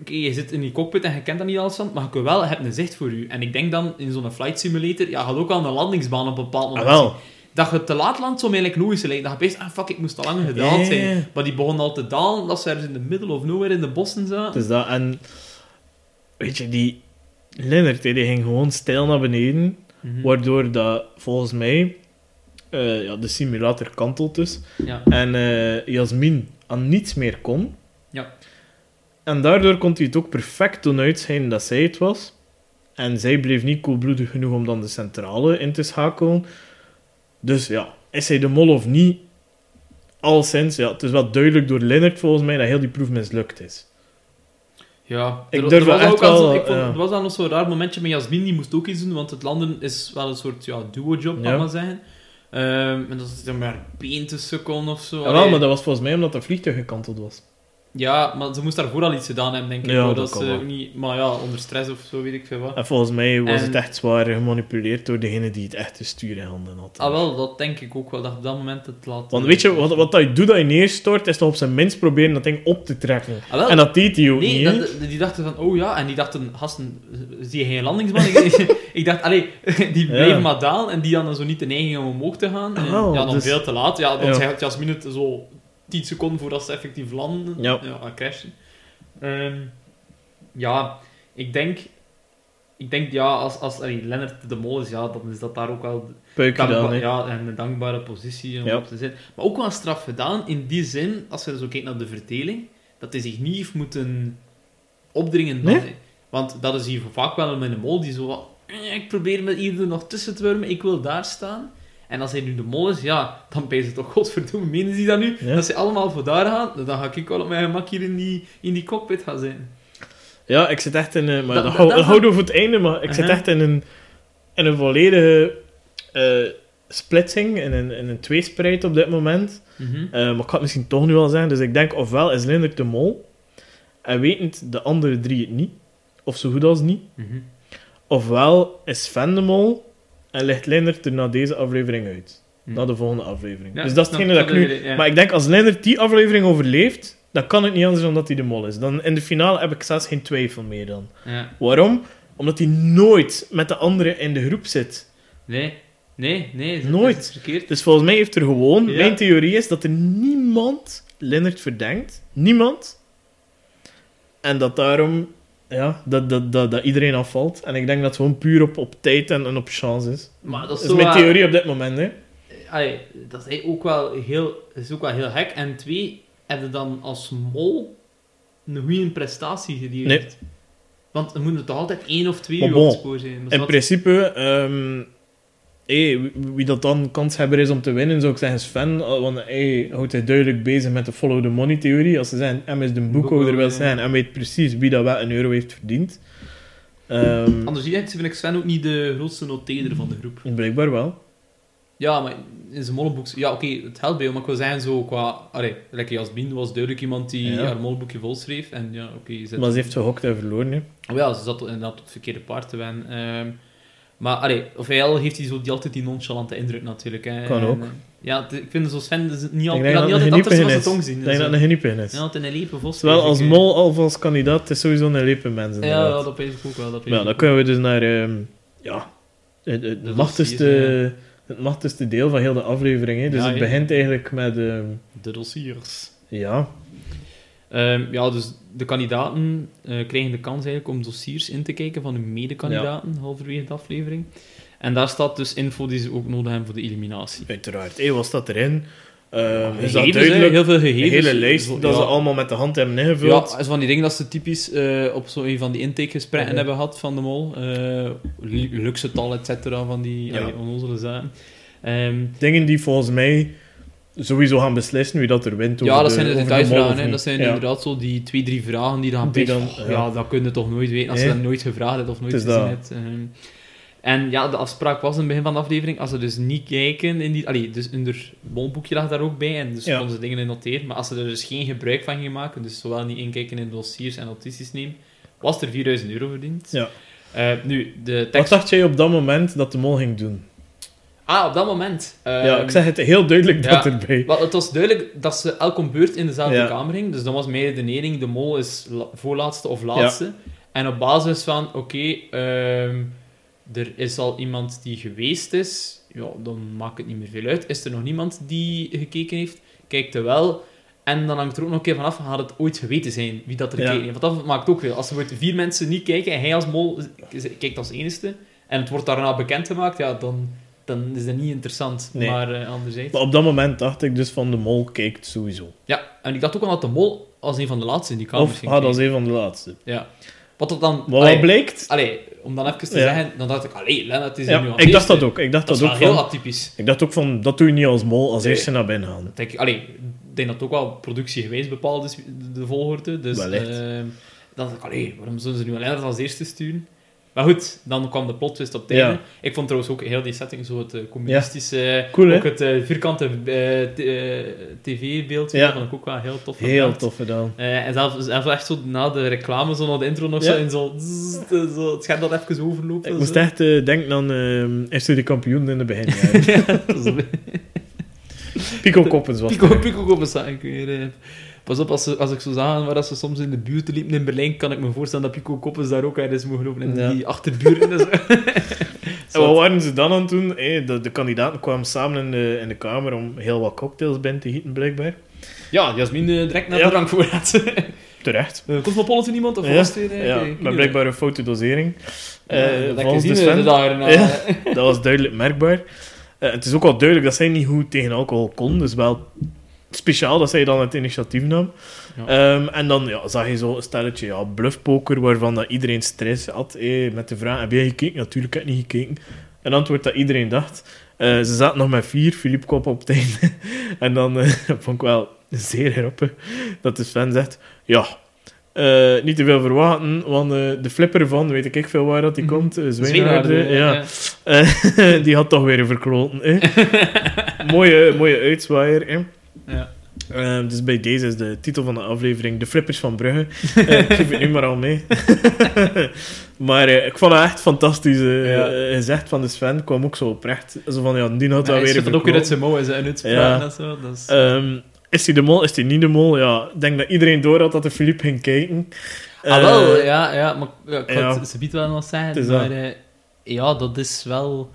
oké, je zit in die cockpit en je kent dat niet alles van, maar je wel, je hebt een zicht voor je. En ik denk dan, in zo'n flight simulator, ja, je gaat ook aan de landingsbaan op een bepaald Ah, moment wel. Dat je te laat landt, zou mij eigenlijk logisch lijken. Dat je best, ah fuck, ik moest al langer gedaald Ja, zijn. ja, ja. Maar die begonnen al te dalen, dat ze ergens in de middle of nowhere in de bossen zaten. Dus dat, en weet je, die Lennart, die ging gewoon stijl naar beneden, Mhm. waardoor dat volgens mij eh, ja, de simulator kantelt dus. Ja. En eh Jasmin aan niets meer kon. Ja. En daardoor kon hij het ook perfect doen uitschijnen dat zij het was. En zij bleef niet koelbloedig genoeg om dan de centrale in te schakelen. Dus ja, is hij de mol of niet? Alleszins, ja, het is wel duidelijk door Lennart volgens mij dat heel die proef mislukt is. Ja, Ik er, durf er was wel echt ook wel zo- ik vond, ja. Er was dan nog zo'n raar momentje met Jasmin, die moest ook iets doen, want het landen is wel een soort ja, duo-job, kan Ja. maar zeggen. Ehm, en dat is dan maar been te sukkelen of zo. Ja, wel, maar dat was volgens mij omdat dat vliegtuig gekanteld was. Ja, maar ze moest daarvoor al iets gedaan hebben, denk ik. Ja, dat ze wel. ook niet... Maar ja, onder stress of zo, weet ik veel wat. En volgens mij was En- het echt zwaar gemanipuleerd door degene die het echte stuur in handen had. Ah, wel, dat denk ik ook wel, dat op dat moment het laat... Want weet je, wat, wat dat je doet dat je neerstort, is toch op zijn minst proberen dat ding op te trekken. Ah, wel, En dat deed hij ook Nee, niet. dat, die dachten van, oh ja, en die dachten, gasten, zie je geen landingsbaan? ik, ik dacht, allee, die bleven Ja. maar dalen en die hadden zo niet de neiging om omhoog te gaan. En, Ah, wel, ja, dan dus- veel te laat. Ja, want Ja. zij had Jasmine het zo 10 seconden voordat ze effectief landen. Ja. Ja, crashen. Ehm, ja, ik denk, ik denk, ja, als, als allee, Lennart de Mol is, ja, dan is dat daar ook wel hè. ja, en een dankbare positie om Ja. op te zitten. Maar ook wel straf gedaan, in die zin, als je zo kijkt naar de verdeling, dat hij zich niet heeft moeten opdringen. Nee? Want dat is hier vaak wel met een mol die zo wat... "Eh, Ik probeer me hier nog tussen te wurmen, ik wil daar staan. En als hij nu de mol is, ja, dan ben ze toch godverdomme, menen ze dat nu? Ja. Dat ze allemaal voor daar gaan, dan ga ik wel op mijn gemak hier in die, in die cockpit gaan zijn. Ja, ik zit echt in een... Maar Dat- hou- dat- houden we voor het einde, maar ik zit echt in een, in een volledige eh, splitsing, in een, in een tweespreid op dit moment. Mhm. Eh, maar ik ga het misschien toch nu wel zeggen. Dus ik denk, ofwel is Lindert de mol, en wetend de andere drie het niet, of zo goed als niet. Mhm. Ofwel is Sven de mol, en ligt Lindert er na deze aflevering uit. Mhm. Na de volgende aflevering. Ja, dus dat is hetgene dat ik nu... ja. Maar ik denk, als Lindert die aflevering overleeft, dan kan het niet anders dan dat hij de mol is. Dan in de finale heb ik zelfs geen twijfel meer dan. Ja. Waarom? Omdat hij nooit met de anderen in de groep zit. Nee, nee, nee. dat Nooit. verkeerd. Dus volgens mij heeft er gewoon... Mijn theorie is dat er niemand Lindert verdenkt. Niemand. En dat daarom... Ja, dat, dat, dat, dat iedereen afvalt. En ik denk dat het gewoon puur op, op tijd en, en op chance is. Maar dat is, is mijn theorie op dit moment, hè. Allee, dat is ook wel heel, is ook wel heel gek. En twee, heb je dan als mol een goede prestatie geleverd. Nee. Want er moeten toch altijd één of twee uur op het spoor zijn. Dus In wat- principe, ehm, hey, wie, dat dan kanshebber is om te winnen, zou ik zeggen Sven. eh, Want hij houdt zich duidelijk bezig met de follow the money theorie. Als ze zeggen, M is de boekhouder, wil ja. zijn en weet precies wie dat wel een euro heeft verdiend. Ehm, Anderzijds vind ik Sven ook niet de grootste noteerder van de groep. blijkbaar wel. Ja, maar in zijn mollenboek... Ja, oké, het helpt bij, maar ik wil zeggen, zo qua... Allee, lekker Jasmin was duidelijk iemand die Ja. haar mollenboekje vol schreef. En ja, oké, je zet- Maar ze heeft gehokt en verloren. Hè. Oh ja, ze zat inderdaad op het verkeerde paard te wennen. Ehm, maar, allee, of hij al heeft hij zo die, altijd die nonchalante indruk natuurlijk. Hè. Kan ook. eh, ja, het- ik vind zo Sven is niet, al, Ik ja, dat niet het altijd achter zijn tong zien. Ik Dus, denk dat het eh, een geniepig is. ja, altijd een lepe vos. Zowel als mol als als kandidaat, het is sowieso een lepe mens. Ja, ja, dat weet ik ook wel. Dat Ja, dan kunnen we dus naar ehm, ja, het, het, De machtigste, dossiers, het machtigste deel van heel de aflevering. Hè. Dus Ja, het begint eigenlijk met... wel. De dossiers. ja, Ehm, ja, dus de kandidaten eh, krijgen de kans eigenlijk om dossiers in te kijken van hun mede-kandidaten, halverwege de aflevering. En daar staat dus info die ze ook nodig hebben voor de eliminatie. uiteraard. Hé, wat staat erin? Is Gegevens, dat hè, duidelijk? heel veel Een gegevens. hele lijst dat ja. ze allemaal met de hand hebben Ja, ingevuld. dat is van die dingen dat ze typisch eh, op zo'n van die intakegesprekken hebben gehad van de mol. Eh lu- luxetal, et cetera, van die Ja. onnozele zaken. Ehm, Dingen die volgens mij sowieso gaan beslissen wie dat er wint ja, dat de, zijn de mol detailvragen. Dat zijn Ja. inderdaad zo die twee, drie vragen die dan Die ja. ja. dat kun je toch nooit weten als Nee. je dat nooit gevraagd hebt of nooit gezien dat. hebt. Ehm, en ja, de afspraak was in het begin van de aflevering, als ze dus niet kijken in die... Allee, dus in haar molboekje lag daar ook bij, en dus konden ze dingen in noteren. Maar als ze er dus geen gebruik van gingen maken, dus zowel niet inkijken in dossiers en notities nemen, was er 4000 euro verdiend. Ja. Eh, nu, de Wat dacht jij op dat moment dat de mol ging doen? Ah, op dat moment. ja, Ehm, ik zeg het heel duidelijk dat ja. erbij. Wel, het was duidelijk dat ze elk om beurt in dezelfde Ja. kamer ging. Dus dan was mijn redenering, de mol is la- voorlaatste of laatste. En op basis van, oké, ehm, er is al iemand die geweest is, ja, dan maakt het niet meer veel uit. Is er nog niemand die gekeken heeft? Kijkt er wel. En dan hangt er ook nog een keer vanaf, gaat het ooit geweten zijn wie dat er Ja. gekeken heeft? Want dat maakt ook veel. Als er vier mensen niet kijken en hij als mol kijkt als enige, en het wordt daarna bekendgemaakt, ja, dan, dan is dat niet interessant. Nee. Maar eh, anderzijds... Maar op dat moment dacht ik dus van de mol kijkt sowieso. Ja, en ik dacht ook wel dat de mol als een van de laatste in die kamer Of ging had als kijken. een van de laatste. Ja. Wat dat dan... Maar allee, wat blijkt? allee, om dan even te Ja. zeggen, dan dacht ik, allee, Lennart is nu al ik dacht dat ook. Ik dacht Dat dat, is ook wel heel atypisch. Ik dacht ook van, dat doe je niet als mol als Nee. eerste naar binnen gaan. Dat denk ik, allee, ik denk dat het ook wel productiegewijs bepaald is, de, de volgorde. Dus Wellicht. ehm, dan dacht ik, allee, waarom zullen ze nu Lennart als eerste sturen? Maar goed, dan kwam de plot twist op het Ja. einde. Ik vond trouwens ook heel die setting, zo het eh, communistische... Cool, hè? ook het eh, vierkante eh, tv-beeld, Ja. dat vond ik ook wel heel tof. Heel tof gedaan. En zelfs, zelfs echt zo na de reclame, zo na de intro nog zo, en zo, zzz, zo, het gaat dat even overlopen. Ik zo. moest echt eh, denken aan uh, de kampioen in is een Pico Koppens was Pico, het. Pico Koppen zag ik weer. Pas op, als, ze, als ik zo zag waar ze soms in de buurt liepen in Berlijn, kan ik me voorstellen dat Pico Koppens daar ook ergens mogen lopen. In Ja. die achterburen en zo. En wat waren ze dan aan het doen? Eh, de, de kandidaten kwamen samen in de, in de kamer om heel wat cocktails binnen te gieten, blijkbaar. Ja, Jasmin eh, direct naar Ja. de drankvoorraad. Terecht. uh, Cosmopolitan iemand? Of Ja, was het eh, ja, maar blijkbaar een foute dosering. Dat volgens de gezien, eh, de erna. Ja. Dat was duidelijk merkbaar. Het is ook wel duidelijk dat zij niet goed tegen alcohol kon. Dus wel speciaal dat zij dan het initiatief nam. Ja. Ehm, en dan ja, zag je zo een stelletje ja, bluffpoker, waarvan dat iedereen stress had. eh, met de vraag, heb jij gekeken? Natuurlijk heb ik niet gekeken. Een antwoord dat iedereen dacht. Eh, ze zaten nog met vier, Filip kwam op het einde. en dan eh, vond ik wel zeer grappig dat de Sven zegt... Ja, eh, niet te veel verwachten, want de flipper van, weet ik veel waar dat die Mhm. komt, uh, ja. Die had toch weer verkloten. hè. mooie, mooie uitzwaaier. Ja. Eh, dus bij deze is de titel van de aflevering De Flippers van Brugge. Eh, ik geef het nu maar al mee. maar eh, ik vond het echt fantastisch Ja. gezegd van de Sven. Ik kwam ook zo oprecht. Zo van, ja, die had Ja, hij weer schudt ook weer uit zijn mouw en Ja. en zo. Dat is... Ehm, is hij de mol, is hij niet de mol? Ja, ik denk dat iedereen door had dat de Filip ging kijken. Ah, wel, ja, ja, maar ja, ik ja. het wel nog zeggen, maar dat. ja, dat is wel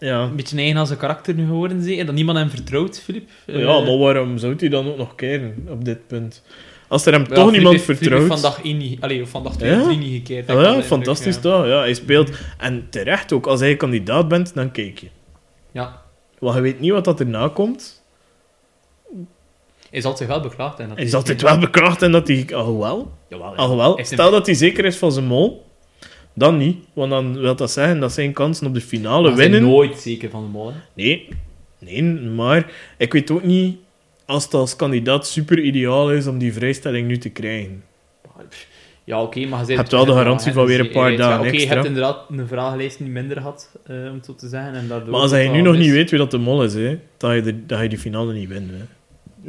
ja. een beetje eigen aan zijn karakter nu geworden, zeker. Dat niemand hem vertrouwt, Filip. Eh, Ja, maar waarom zou hij dan ook nog keren op dit punt? Als er hem ja, toch Filip niemand heeft- Filip vertrouwt... heeft van dag 1 niet, allee, of van dag 2 Ja? of 3 niet gekeerd. Ik ja, fantastisch ja. toch? Ja, hij speelt... En terecht ook, als hij kandidaat bent, dan kijk je. Ja. Want je weet niet wat dat erna komt. Hij is altijd wel beklaagd. En dat Hij is altijd wel beklaagd en dat hij... Alhoewel, Jawel, ja. alhoewel. Stel dat hij zeker is van zijn mol, dan niet. Want dan wil dat zeggen dat zijn kansen op de finale Maar hij is winnen... nooit zeker van de mol. hè. Nee, nee, maar ik weet ook niet als het als kandidaat super ideaal is om die vrijstelling nu te krijgen. Ja, oké, maar je Je hebt wel de garantie van weer een paar dagen Oké, je extra. hebt inderdaad een vragenlijst niet minder gehad, eh, om het zo te zeggen. En daardoor Maar als dat hij nu nog is. niet weet wie dat de mol is, hè, dat, je de, dat je die finale niet wint. Hè.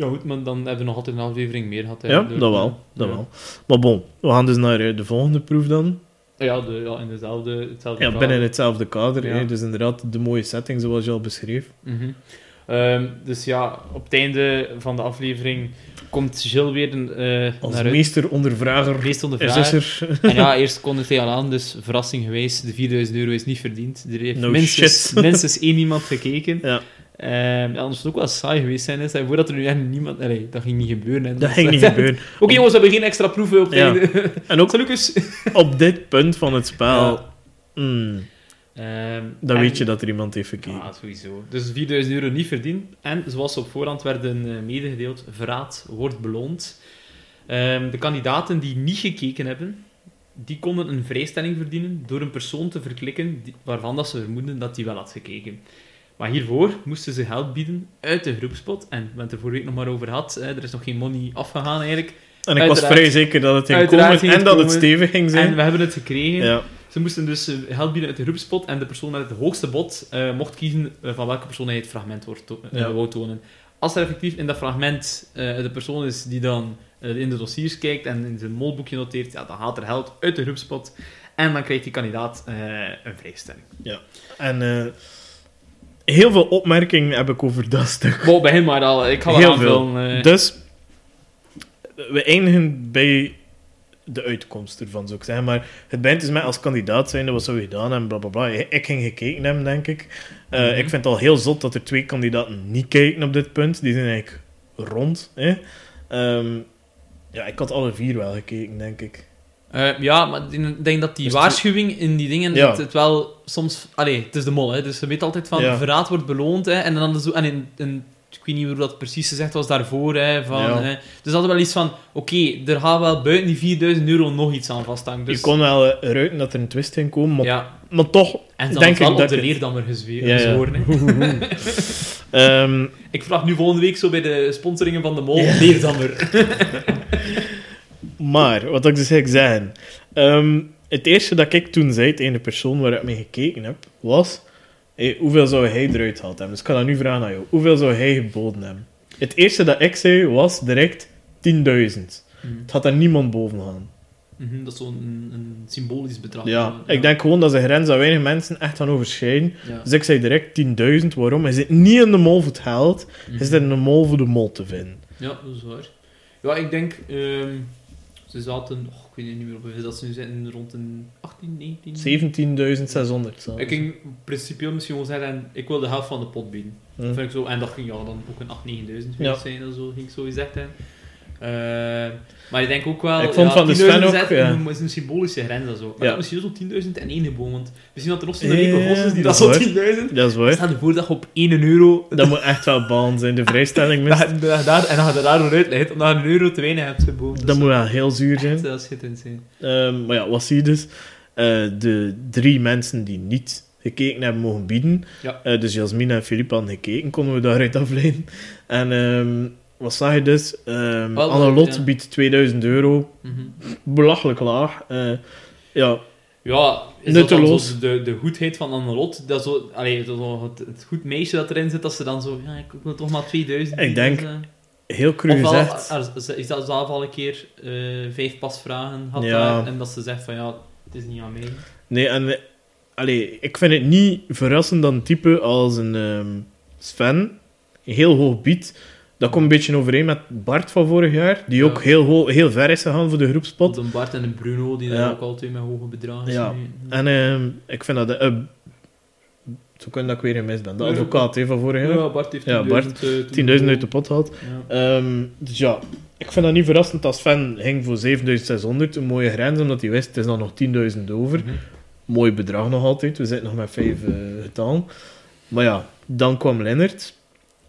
Ja, goed, maar dan hebben we nog altijd een aflevering meer gehad. hè, Ja, door- dat wel, dat ja. wel. Maar bon, we gaan dus naar eh, de volgende proef dan. Ja, de, ja in dezelfde, hetzelfde Ja, kader. binnen hetzelfde kader. Ja. Hè, dus inderdaad de mooie setting zoals je al beschreef. Mhm. Ehm, dus ja, op het einde van de aflevering komt Jill weer een, eh Als naar meester ondervrager Meest onder is vraag. is er. En ja, eerst kon het hij al aan, dus verrassing geweest. De 4000 euro is niet verdiend. Er heeft No minstens, minstens één iemand gekeken. Ja. Ja, anders zou het ook wel saai geweest zijn. Hè. Stel je voor dat er nu echt niemand... Nee, dat ging niet gebeuren. Hè. Dat ging niet gebeuren. Oké jongens, we hebben geen extra proeven op Ja. einde. En ook op dit punt van het spel, Ja. mm, Ehm, dan en- weet je dat er iemand heeft gekeken. Ja, sowieso. Dus 4000 euro niet verdiend. En zoals op voorhand werden eh, medegedeeld, verraad wordt beloond. Ehm, de kandidaten die niet gekeken hebben, die konden een vrijstelling verdienen door een persoon te verklikken die- waarvan dat ze vermoeden dat die wel had gekeken. Maar hiervoor moesten ze geld bieden uit de groepspot. En we hebben het er vorige week nog maar over gehad. Hè, er is nog geen money afgegaan eigenlijk. En ik was vrij zeker dat het ging komen ging en dat het stevig ging En zijn. we hebben het gekregen. Ja. Ze moesten dus eh, geld bieden uit de groepspot en de persoon met het hoogste bod eh, mocht kiezen eh, van welke persoon hij het fragment wordt to- Ja. wou tonen. Als er effectief in dat fragment de persoon is die dan in de dossiers kijkt en in zijn molboekje noteert, ja, dan haalt er geld uit de groepspot en dan krijgt die kandidaat een vrijstelling. En eh, heel veel opmerkingen heb ik over dat stuk. Wow, begin maar al. Ik ga wel Heel veel. aanvullen. eh. Dus, we eindigen bij de uitkomst ervan, zou ik zeggen. Maar het begint dus met als kandidaat zijn, wat zou je gedaan hebben, bla bla bla. Ik ging gekeken hebben, denk ik. Eh, Mhm. Ik vind het al heel zot dat er twee kandidaten niet kijken op dit punt. Die zijn eigenlijk rond. Hè? Ehm, ja, ik had alle vier wel gekeken, denk ik. Eh, ja, maar ik denk dat die Dus waarschuwing in die dingen, Ja. het, het wel soms... Allee, het is de mol, hè, dus je weet altijd van, Ja. verraad wordt beloond, hè, en dan zo... En in, in, ik weet niet hoe dat precies gezegd was daarvoor, hè, van... Ja. Hè, dus dat wel iets van, oké, er gaat wel buiten die 4000 euro nog iets aan vasthangen. Dus, Je kon wel eh, ruiken dat er een twist ging komen, maar, ja, maar toch en dan denk ik op dat de het- leerdammer gezworen. Ehm, Ik vraag nu volgende week zo bij de sponsoringen van de mol, Ja. leerdammer. Maar, wat ik dus eigenlijk zeggen. Ehm, het eerste dat ik toen zei tegen de persoon waar ik mee gekeken heb, was... Hey, hoeveel zou hij eruit gehaald hebben? Dus ik kan dat nu vragen aan jou. Hoeveel zou hij geboden hebben? Het eerste dat ik zei, was direct 10.000. Het had daar niemand boven gaan. Mhm, dat is zo'n een, symbolisch bedrag. Ja, ik denk gewoon dat ze grens aan weinig mensen echt gaan overschrijden. Ja. Dus ik zei direct 10.000. Waarom? Hij zit niet in de mol voor het geld. Mhm. Hij zit in de mol voor de mol te vinden. Ja, dat is waar. Ja, ik denk... ehm, ze zaten... Oh, ik weet niet meer hoeveel dat ze nu zitten. Rond een 18, 19... 17.600 zelfs. Ik ging principieel misschien wel zeggen... Ik wil de helft van de pot bieden. Hm. Vind ik zo, en dat ging ja, dan ook een 8, 9000 Ja. zijn. of zo ging ik zo gezegd hebben. Eh, maar ik denk ook wel... Ik vond ja, van de 10.000 Sven ook, echt ja. een, is een symbolische grens. en Zo. Maar Ja. ja. misschien zo 10.000 en één gebogen. Want misschien dat er nog zo'n vos is die dat dat, zo 10.000... Dat is waar. Stel je voor dat je op 1 euro... Dat moet echt wel baan zijn, de vrijstelling mist. Dat, dat, en dan gaat er daardoor uitleggen omdat je een euro te weinig hebt geboden. Dat moet wel heel zuur zijn. Dat is schitterend zijn. Ehm, maar ja, wat zie je dus? Eh, de drie mensen die niet gekeken hebben mogen bieden. Ja. Eh, dus Jasmine en Filip hadden gekeken, konden we daaruit afleiden. En ehm, wat zag je dus? Ehm Wel, Annelot ja. biedt 2000 euro. Mhm. Belachelijk laag. Eh, ja, Ja, is Nutteloos. dat dan de, de goedheid van Annelot? Dat zo, allee, dat zo het, het goed meisje dat erin zit, dat ze dan zo, ja, ik wil toch maar 2000. Ik denk, dus, eh. heel cru gezegd. ze- is dat zelf al een keer eh, vijf pasvragen had Ja. daar, en dat ze zegt van, ja, het is niet aan mij. Nee, en eh, allee, ik vind het niet verrassend dat een type als een ehm, Sven heel hoog biedt. Dat komt een beetje overeen met Bart van vorig jaar, die ook heel, heel ver is gegaan voor de groepspot. Een Bart en Bruno, die daar ook altijd met hoge bedragen Ja. smijten. En ehm, ik vind dat... de- eh, zo kan dat ik weer gemist ben. De advocaat van vorig jaar. Ja, Bart heeft 10.000 Ja, Bart, eh, toen 10.000 uit de pot had. Ja. Ehm, dus ja, ik vind dat niet verrassend als Sven ging voor 7.600. Een mooie grens, omdat hij wist, het is dan nog 10.000 over. Mhm. Mooi bedrag nog altijd. We zitten nog met vijf getallen. Maar ja, dan kwam Lennart.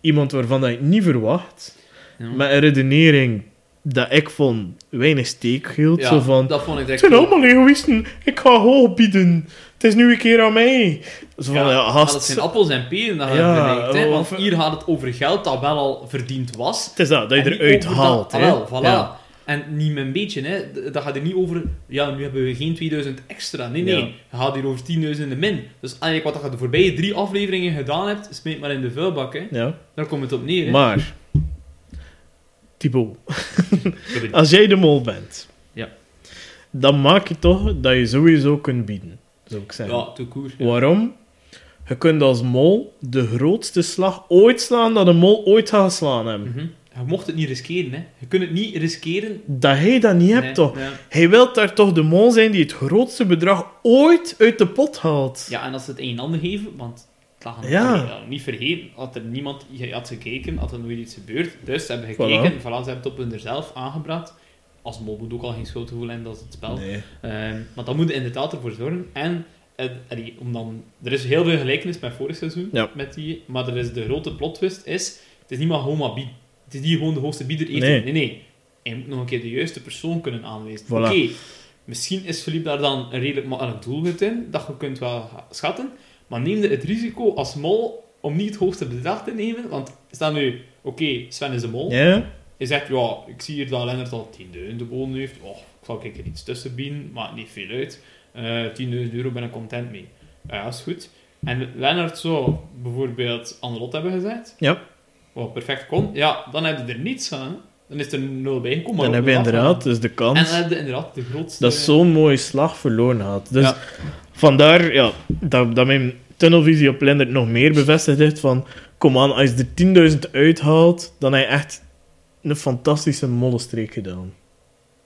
Iemand waarvan dat je het niet verwacht. Ja. met een redenering dat ik vond weinig steek hield. Ja, zo van, dat vond ik het zijn allemaal egoïsten, ik ga hoog bieden. Het is nu een keer aan mij. Zo van, ja, maar gast, dat zijn appels en peren dat je Ja, vergelijkt, hè. Want hier gaat het over geld dat wel al verdiend was. het is dat, dat je eruit haalt. Ah, hè. wel, voilà. En niet met een beetje, hè. Dat gaat er niet over, ja, nu hebben we geen 2000 extra. Nee, nee. Ja. Je gaat hier over 10.000 in de min. Dus eigenlijk wat je de voorbije drie afleveringen gedaan hebt, smeet maar in de vuilbak, hè. Ja. Daar komt het op neer, hè. Maar, Thibaut, Sorry. als jij de mol bent, Ja. dan maak je toch dat je sowieso kunt bieden, zou ik zeggen. Ja, te. Ja. Waarom? Je kunt als mol de grootste slag ooit slaan dat een mol ooit gaat geslaan hebben. Mhm. Je mocht het niet riskeren, hè. Je kunt het niet riskeren. Dat hij dat niet hebt, Nee, toch? Hij wil daar toch de mol zijn die het grootste bedrag ooit uit de pot haalt. Ja, en als ze het een ander geven, want het lag aan Ja. ja, niet vergeten, had er niemand je had gekeken, had er nooit iets gebeurd. Dus ze hebben gekeken, voilà. ze hebben het op hun er zelf aangebracht. Als mol moet ook al geen schuldgevoel hebben, dat is het spel. Nee. Ehm, maar dat moet je inderdaad ervoor zorgen. En allee, om dan, er is heel veel gelijkenis met vorig seizoen, Ja. met die, maar er is de grote plot twist is, het is niet maar maar bieden. Het is niet gewoon de hoogste bieder eten. Nee. Nee, nee. Je moet nog een keer de juiste persoon kunnen aanwijzen. Voilà. Oké, misschien is Philippe daar dan een redelijk makkelijk doelwit in, dat je kunt wel schatten, maar neem het risico als mol om niet het hoogste bedrag te nemen, want stel nu, oké, Sven is de mol, Ja? je zegt, ja, ik zie hier dat Lennart al 10.000 geboden heeft. Oh, ik zal er iets tussen bieden, maakt niet veel uit. Eh 10.000 euro ben ik content mee. Ja, is goed. En Lennart zou bijvoorbeeld aan de lot hebben gezegd, Ja. Wat perfect kon. Ja, dan heb je er niets aan. Dan is er nul bijgekomen. Dan heb je inderdaad dus de En kans dan heb je inderdaad de grootste... dat zo'n mooie slag verloren had. Dus Ja. vandaar ja, dat, dat mijn tunnelvisie op Lindert nog meer bevestigd heeft van kom aan, als je er 10.000 uithaalt, dan heb je echt een fantastische mollenstreek gedaan.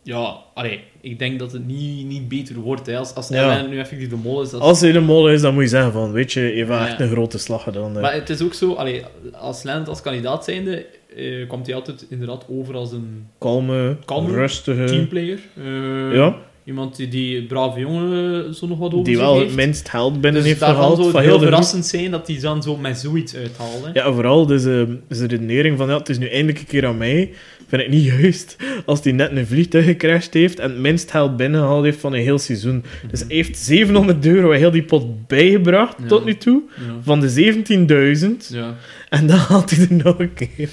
Ja, allee, ik denk dat het niet, niet beter wordt. Hè. Als, als Ja. Nu effectief de mol is, dat Als hij de mol is, dan moet je zeggen van, weet je, je Ja. echt een grote slag gedaan. hè. Maar het is ook zo, allee, als Lennart als kandidaat zijnde, eh, komt hij altijd inderdaad over als een Kalme, Kalme, rustige, teamplayer. Eh, ja, Iemand die, die brave jongen zo nog wat over die wel het minst geld binnen dus heeft gehaald. zou het heel heel de verrassend zijn dat hij dan zo met zoiets uithaalde. Ja, vooral dus, eh, dus de redenering van ja, het is nu eindelijk een keer aan mij. Vind ik niet juist als hij net een vliegtuig gecrashed heeft en het minst geld binnengehaald heeft van een heel seizoen. Dus hij heeft 700 euro heel die pot bijgebracht Ja. tot nu toe Ja. van de 17.000 ja. en dan haalt hij er nog een keer.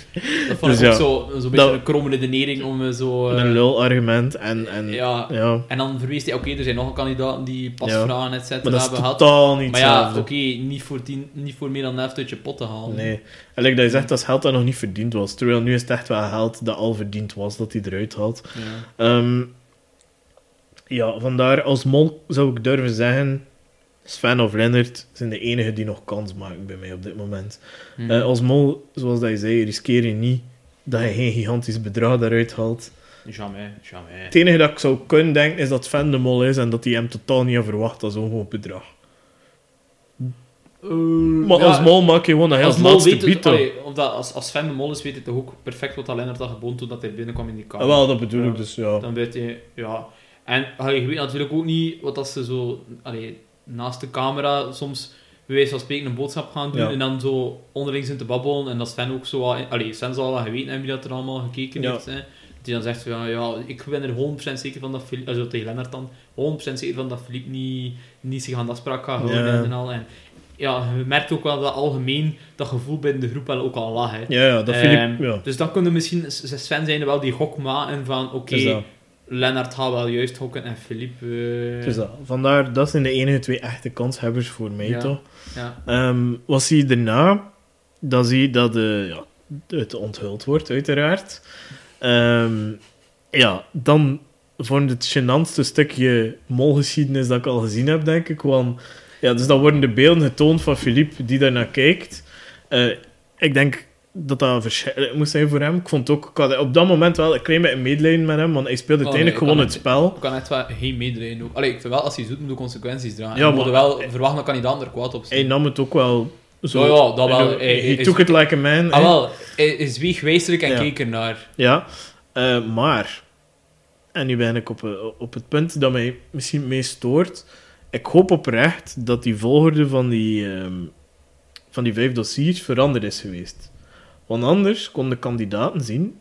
Dat vond Dus ik ook ja, zo, zo'n beetje dat- een kromme redenering om eh, zo... eh, Een lul argument en, en ja. En dan verwees hij, oké, er zijn nog een kandidaat die pasvragen, et cetera, maar dat is hebben gehad. totaal niet Maar ja, oké, niet, voor tien- niet voor meer dan de helft uit je pot te halen. Nee. En like dat je zegt, dat is geld dat nog niet verdiend was. Terwijl nu is het echt wel geld dat al verdiend was, dat hij eruit haalt. Ja. Ehm, ja, vandaar als mol zou ik durven zeggen... Sven of Lennart zijn de enigen die nog kans maken bij mij op dit moment. Mhm. Eh, als mol, zoals dat je zei, riskeer je niet dat je geen gigantisch bedrag daaruit haalt. Jamais, jamais. Het enige dat ik zou kunnen denken is dat Sven de mol is en dat hij hem totaal niet had verwacht als zo'n hoog bedrag. Maar Ja, als mol maak je gewoon dat heel als mol laatste of dat, als, als de Mol is, weet hij toch ook perfect wat Lennart had geboden toen dat hij binnenkwam in die kamer. Ah, wel, dat bedoel ik dus, ja. Dan weet hij, ja. En allee, je weet natuurlijk ook niet wat dat ze zo allee, naast de camera soms bij wijze van spreken een boodschap gaan doen Ja. en dan zo onderling zijn te babbelen en dat Sven ook zo wat, allee, Sven zal wel geweten hebben wie dat er allemaal gekeken Ja. heeft. Hè. Die dan zegt, van, ja, ja, ik ben er 100% zeker van dat Philippe, also tegen Lennart dan, 100% zeker van dat Philippe niet, niet zich aan de afspraak gaat houden Ja. en al. En ja, je merkt ook wel dat algemeen dat gevoel binnen de groep wel ook al lag. Hè. Ja, ja, dat Ehm, Filip... Ja, Dus dan kunnen misschien Sven zijn wel die gok maken van oké, dat. Lennart gaat wel juist hokken en Philippe... is dat. Vandaar, dat zijn de enige twee echte kanshebbers voor mij, Ja. toch? Ja. Ehm, wat zie je daarna? Dan zie je dat eh, ja, het onthuld wordt, uiteraard. Ehm, ja, dan vormt het gênantste stukje molgeschiedenis dat ik al gezien heb, denk ik. Want, ja, dus dan worden de beelden getoond van Philippe die daarnaar kijkt. Eh, ik denk dat dat verschrikkelijk moest zijn voor hem. Ik vond ook, ik had op dat moment wel een klein beetje medelijden met hem, want hij speelde Oh, uiteindelijk nee, gewoon kan het het- spel. Ik kan echt wel geen medelijden ook. Allee, ik vind wel, als hij zoet moet de consequenties dragen. Ja, maar wel verwachten dat kandidaat er kwaad op Hij zijn. nam het ook wel zo. Ja, ja, dat wel. Hij- hij- took it like a man. Ah wel, hij, hij zweeg wijselijk en Ja. keek ernaar. Ja, eh, maar, en nu ben ik op, eh, op het punt dat mij misschien meest stoort. Ik hoop oprecht dat die volgorde van die, ehm, van die vijf dossiers veranderd is geweest. Want anders kon de kandidaten zien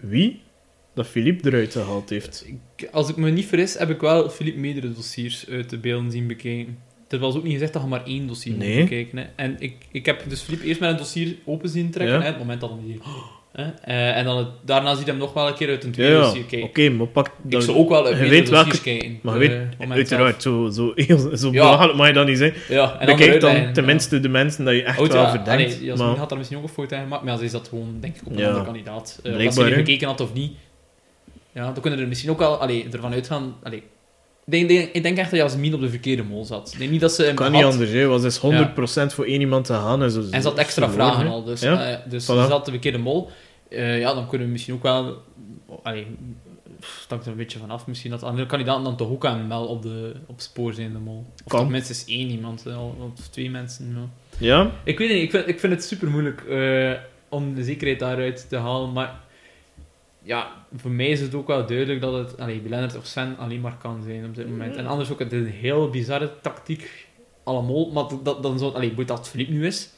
wie dat Philippe eruit gehaald heeft. Ik- als ik me niet vergis, heb ik wel Philippe meerdere dossiers uit de beelden zien bekijken. Er was ook niet gezegd dat je maar één dossier moet Nee. bekijken. Hè. En ik, ik heb dus Philippe eerst met een dossier open zien trekken, Ja. hè, het moment dat hij... eh, en dan het, daarna zie je hem nog wel een keer uit een tweede ja. dossier oké, maar pak... Ik zou ook wel uit je welke- dossiers kijken. Maar je eh, weet, moment uiteraard, zo, zo, heel- zo Ja. belachelijk mag je dat niet zijn. Ja, en dan Bekijk dan leggen, tenminste de mensen dat je echt wel verdenkt. allee, Jasmin maar, had daar misschien ook een fout in gemaakt, maar ze is dat gewoon, denk ik, op een andere kandidaat. Uh, die hè. gekeken had of niet. Ja, dan kunnen er misschien ook wel allee, ervan uitgaan... Allee, ik, denk, ik denk echt dat Jasmin op de verkeerde mol zat. Ik denk niet dat ze kan had. niet anders, hè. was dus 100% voor één iemand te gaan. En, zo, En ze had extra vragen al, dus, Ja, eh, dus voilà. ze zat de verkeerde mol. Eh, ja, dan kunnen we misschien ook wel... Allee, hangt er een beetje vanaf. Misschien dat andere kandidaten dan toch ook aan wel op, de, op spoor zijn, de mol. Of Kan. minstens één iemand, hè, of twee mensen. Ja. Ja, Ik weet niet, ik vind, ik vind het super moeilijk om de zekerheid daaruit te halen, maar ja, voor mij is het ook wel duidelijk dat het allee, Lennart of Sven alleen maar kan zijn op dit moment. En anders ook het is een heel bizarre tactiek, allemaal, maar dat, dan zo, allee, dat Philippe nu is?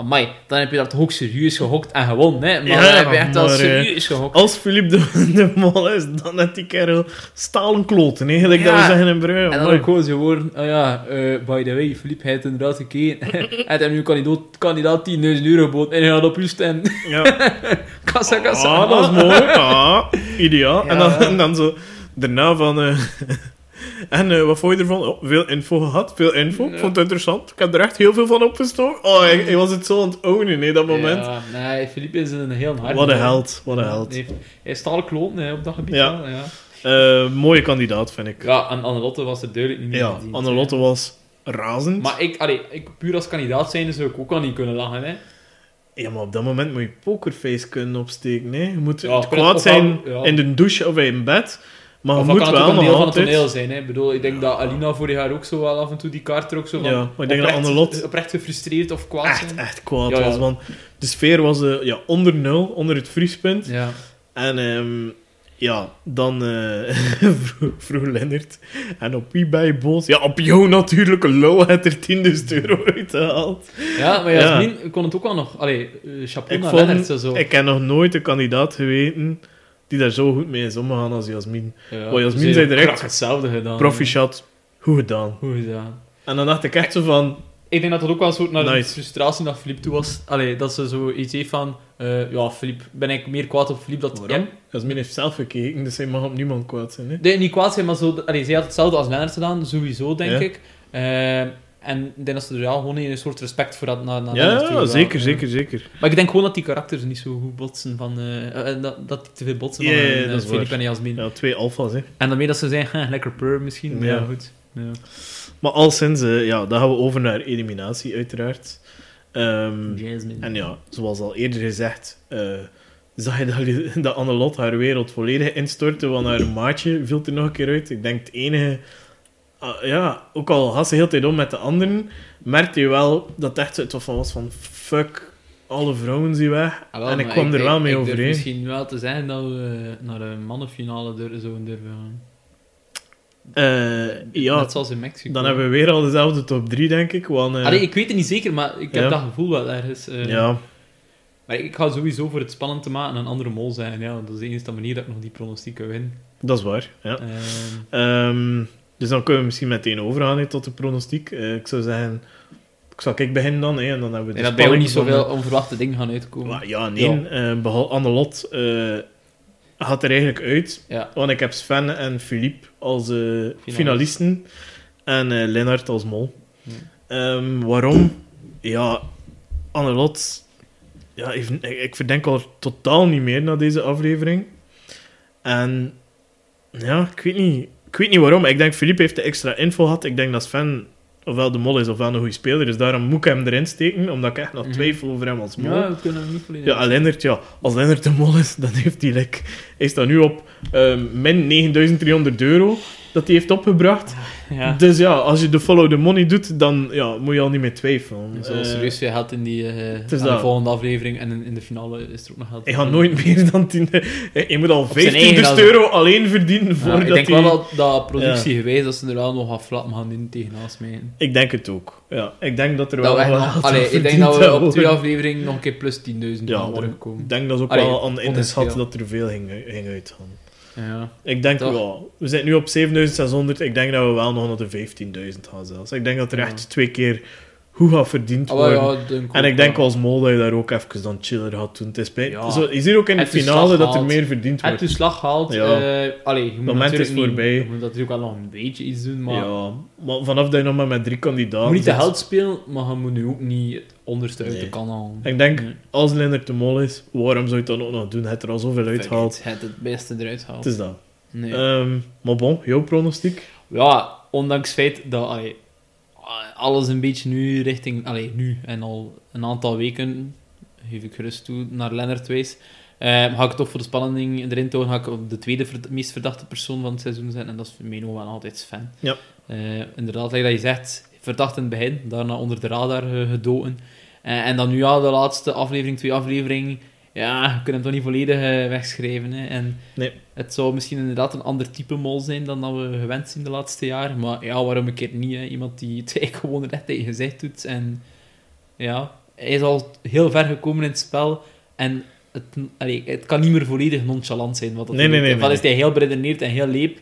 Ja. Amai, dan heb je dat ook serieus gehokt en gewonnen, hè? Maar Ja, dan heb je echt wel eh, serieus gehokt. als Philippe de, de mol is, dan heeft die kerel stalen kloten, hè. Gelijk dat Ja. we zeggen in Brugge. En dan ook gewoon woorden, oh ja, eh, by the way, Philippe heeft inderdaad gekeken. Hij heeft nu kandidaat, kandidaat 10.000 euro geboden en hij gaat op u stemmen. Ja. Kassa, kassa. Ah, dat is mooi. Ah, ideaal. En, dan, Ja. en dan zo daarna van... eh, en eh, wat vond je ervan? Oh, veel info gehad, veel info. Ik vond het interessant. Ik heb er echt heel veel van opgestoken. Oh, hij, hij was het zo aan het ownen, hè, dat moment. Ja, nee, Philippe is een heel hard. Wat een held, wat een held. Hij, heeft- hij is stalen kloten hè, op dat gebied. Ja. wel, ja. Eh, mooie kandidaat, vind ik. ja, en Annelotte was er duidelijk niet meer Ja, Annelotte hè. was razend. Maar ik, allee, ik, puur als kandidaat zijn, zou ik ook al niet kunnen lachen. Hè. Ja, maar op dat moment moet je pokerface kunnen opsteken. Hè. Je moet Ja, kwaad zijn ja. in de douche of in bed. Maar of dat moet kan het ook wel een deel van het toneel zijn. Hè. Ik bedoel, ik denk dat Alina vorig jaar ook zo wel af en toe die kaart er ook zo van... Ja, maar ik denk dat oprecht- Annelot- Oprecht gefrustreerd of kwaad Echt, zijn. echt kwaad Ja, ja. was. Want de sfeer was eh, ja, onder nul, onder het vriespunt. Ja. En ehm, ja, dan eh vroeg, vroeg Lennart. En op wie ben je boos? Ja, op jou natuurlijk. Lul heeft er 10.000 euro uitgehaald. ja, maar Ja. Jasmin kon het ook wel nog... Allee, eh, chapeau Ik, naar vond, Lennart. Zo. ik heb nog nooit een kandidaat geweten die daar zo goed mee is omgegaan als Jasmin. Ja, Maar Jasmin zei direct, hetzelfde gedaan. Proficiat, goed gedaan. Goed gedaan. En dan dacht ik echt zo van... Ik denk dat dat ook wel een soort naar de frustratie naar Philippe toe was. Allee, dat ze zoiets heeft van... eh, ja, Philippe, ben ik meer kwaad op Philippe dat... Waarom? Ja, Jasmin heeft zelf gekeken, dus hij mag op niemand kwaad zijn. Hè? nee, niet kwaad zijn, maar zo... Allee, zij had hetzelfde als Lennart gedaan, sowieso, denk Ja. ik. Eh, en ik denk dat ze er ja, gewoon een soort respect voor had naar, naar Lennart toe Ja, wel. zeker, Ja. zeker, zeker. Maar ik denk gewoon dat die karakters niet zo goed botsen van... eh, eh, dat, dat die te veel botsen Ja, van eh, dat waar. en Jasmin. Ja, twee alfa's, hè. En daarmee dat ze zeggen, "Huh, lekker pur misschien. Maar ja, Ja. goed. Ja. Maar al sinds, eh, ja, dan gaan we over naar eliminatie, uiteraard. Ehm, Jasmine. en ja, zoals al eerder gezegd, eh, zag je dat, dat Annelot haar wereld volledig instortte, want haar maatje viel er nog een keer uit. Ik denk het enige... ah, ja, ook al had ze heel tijd om met de anderen, merkte je wel dat het echt het van was van fuck, alle vrouwen zien weg. Ah, wel, en ik kwam er wel ik- mee ik overeen. misschien wel te zeggen dat we naar een mannenfinale dur- zouden durven gaan. Eh, ja, Net zoals in Mexico. dan hebben we weer al dezelfde top 3, denk ik. Want, eh, Allee, ik weet het niet zeker, maar ik heb Ja. dat gevoel wel ergens. eh. ja, Maar ik ga sowieso voor het spannend te maken een andere mol zijn. Ja, dat is de enige manier dat ik nog die pronostiek kan winnen. dat is waar. Ja. Ehm, Ehm, dus dan kunnen we misschien meteen overgaan tot de pronostiek. Eh, ik zou zeggen, ik zal ik beginnen dan, en dan hebben we en dat bij jou niet zoveel onverwachte dingen gaan uitkomen. Maar ja, nee. eh, behalve Annelot eh gaat er eigenlijk uit. Ja. Want ik heb Sven en Philippe als eh, finalisten. En Lennart als mol. Ehm, waarom? Ja, Annelot... Ja, ik, ik verdenk al totaal niet meer na deze aflevering. En... Ja, ik weet niet... Ik weet niet waarom. Ik denk Philippe heeft de extra info gehad. Ik denk dat Sven ofwel de mol is ofwel een goede speler. Dus daarom moet ik hem erin steken. Omdat ik echt nog Mhm. twijfel over hem als mol. Ja, we kunnen hem niet volledig. Ja, en Lennart, ja, als Lennart de mol is, dan heeft hij, like, hij staat nu op ehm min 9300 euro dat hij heeft opgebracht. Ja. Dus ja, als je de follow the money doit, dan ja, moet je al niet meer twijfelen. Zo Eh, serieus veel geld in die eh, de volgende aflevering en in, in de finale is er ook nog geld. Hij gaat nooit meer dan 10. Je moet al zijn eigen 15 dan. euro alleen verdienen Ja, voordat ik denk wel dat, dat productiegewijs dat ze er wel nog wat flat gaan doen tegenaan mij. Ik denk het ook. Ja, ik denk dat er Dat wel we echt wat nog- geld allee, aan ik denk dat we op twee afleveringen nog een keer plus 10.000 Ja, gaan want terugkomen. Ik denk dat ze ook Allee, wel aan ingeschat dat er veel ging, ging uitgaan. Ja. Ik denk Toch? wel. We zitten nu op 7600. Ik denk dat we wel nog naar de 15.000 gaan zelfs. Ik denk dat er Ja. echt twee keer hoe gaat verdiend Ah, worden. ja, en ik denk wel. als mol dat je daar ook even dan chiller gaat doen. Het is. Ja. Zo, je ziet ook in de Het finale dat er meer verdiend wordt. je slag gehaald? Ja. eh, allee, je moet moment is niet- voorbij. Je moet natuurlijk wel nog een beetje iets doen, maar Ja, maar vanaf dat je nog maar met drie je kandidaten moet niet te zit- held spelen, maar je moet nu ook niet het onderste uit Nee. de kan halen. Ik denk, Nee. als Lennart de mol is, waarom zou je het dan ook nog doen? Het er al zoveel uitgehaald. Het het het beste eruit haalt. Het is dat. Nee. Ehm, maar bon, jouw pronostiek? Ja, ondanks het feit dat allee, alles een beetje nu richting... Allee, nu en al een aantal weken, geef ik gerust toe, naar Lennart wijs. eh, ga ik toch voor de spanning erin houden, ga ik op de tweede verd- meest verdachte persoon van het seizoen zetten. En dat is nog wel altijd Sven. Ja. Eh, inderdaad, like dat je zegt, verdacht in het begin, daarna onder de radar eh, gedoken. Eh, en dan nu ja, de laatste aflevering, twee afleveringen, ja, je kunt hem toch niet volledig eh, wegschrijven. Hè. En Nee. het zou misschien inderdaad een ander type mol zijn dan dat we gewend zijn de laatste jaren. Maar ja, waarom een keer niet? Hè? Iemand die het eigenlijk gewoon recht tegen je gezicht doet. En ja, hij is al heel ver gekomen in het spel. En het, allee, het kan niet meer volledig nonchalant zijn. Wat dat Nee, nee, nee, Ofwel is hij heel beredeneerd en heel leep.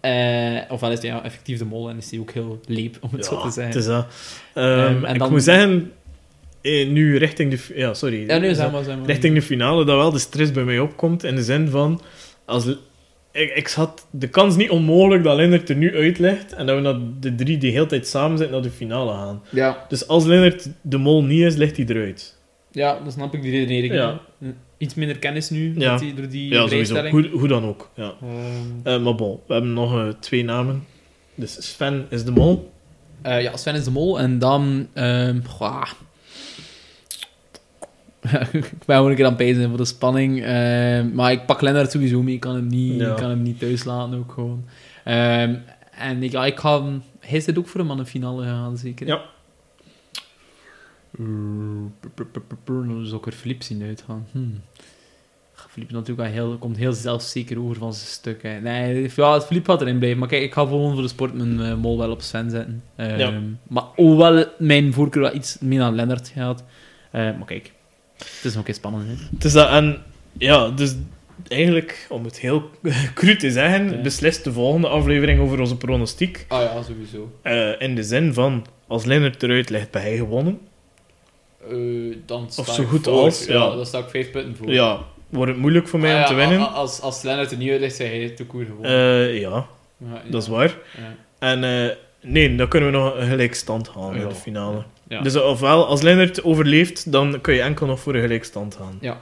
eh, ofwel is hij ja, effectief de mol en is hij ook heel leep, om het zo te het zeggen. is dat. Ehm, en ik dan- moet zeggen, eh, nu richting de... Ja, sorry. Ja, nu dat- richting de finale, dat wel de stress bij mij opkomt. In de zin van... Als, ik, ik had de kans niet onmogelijk dat Lennart er nu uitlegt en dat we naar de drie die heel tijd samen zitten naar de finale gaan. Ja, Dus als Lennart de mol niet is, ligt hij eruit. ja, dan snap ik die redenering. Ja. Iets minder kennis nu, Ja. met die, door die Ja, sowieso. Hoe, hoe dan ook. Ja. Ehm, Eh, maar bon, we hebben nog eh, twee namen. Dus Sven is de mol. Eh, ja, Sven is de mol. En dan... ehm goh. ik ben gewoon een keer aan het pijzen voor de spanning. Ehm, maar ik pak Lennart sowieso mee. Ik kan hem niet, Ja. ik kan hem niet thuis laten ook gewoon. Ehm, en ik, ik ga... Hij zit ook voor een mannenfinale gaan, zeker? Ja. Dan zou ik er Filip zien uitgaan. Hmm. Filip natuurlijk heel, komt heel zelfzeker over van zijn stuk. Hè. Nee, ja, Filip gaat erin blijven. Maar kijk, ik ga gewoon voor de sport mijn eh, mol wel op Sven zetten. Ehm, Ja. Maar hoewel mijn voorkeur wel iets meer naar Lennart gaat. Eh, maar kijk, het is nog een keer spannend. Hè. Het is dat, en ja, dus eigenlijk, om het heel cru te zeggen, Ja. beslist de volgende aflevering over onze pronostiek. Ah ja, sowieso. Eh, in de zin van, als Lennart eruit ligt, bij hij gewonnen. Eh, dan sta Of zo ik goed voor. als, ja. Dan sta ik vijf punten voor. Ja, wordt het moeilijk voor mij Ah om ja, te winnen. Als, als Lennart er niet uit ligt, zei hij te koer gewoon. Eh, ja, Ja, dat is ja. waar. Ja. En eh, nee, dan kunnen we nog een gelijkstand halen in Ja. de finale. Ja. Dus ofwel, als Lennart overleeft, dan kun je enkel nog voor een gelijkstand gaan. Ja.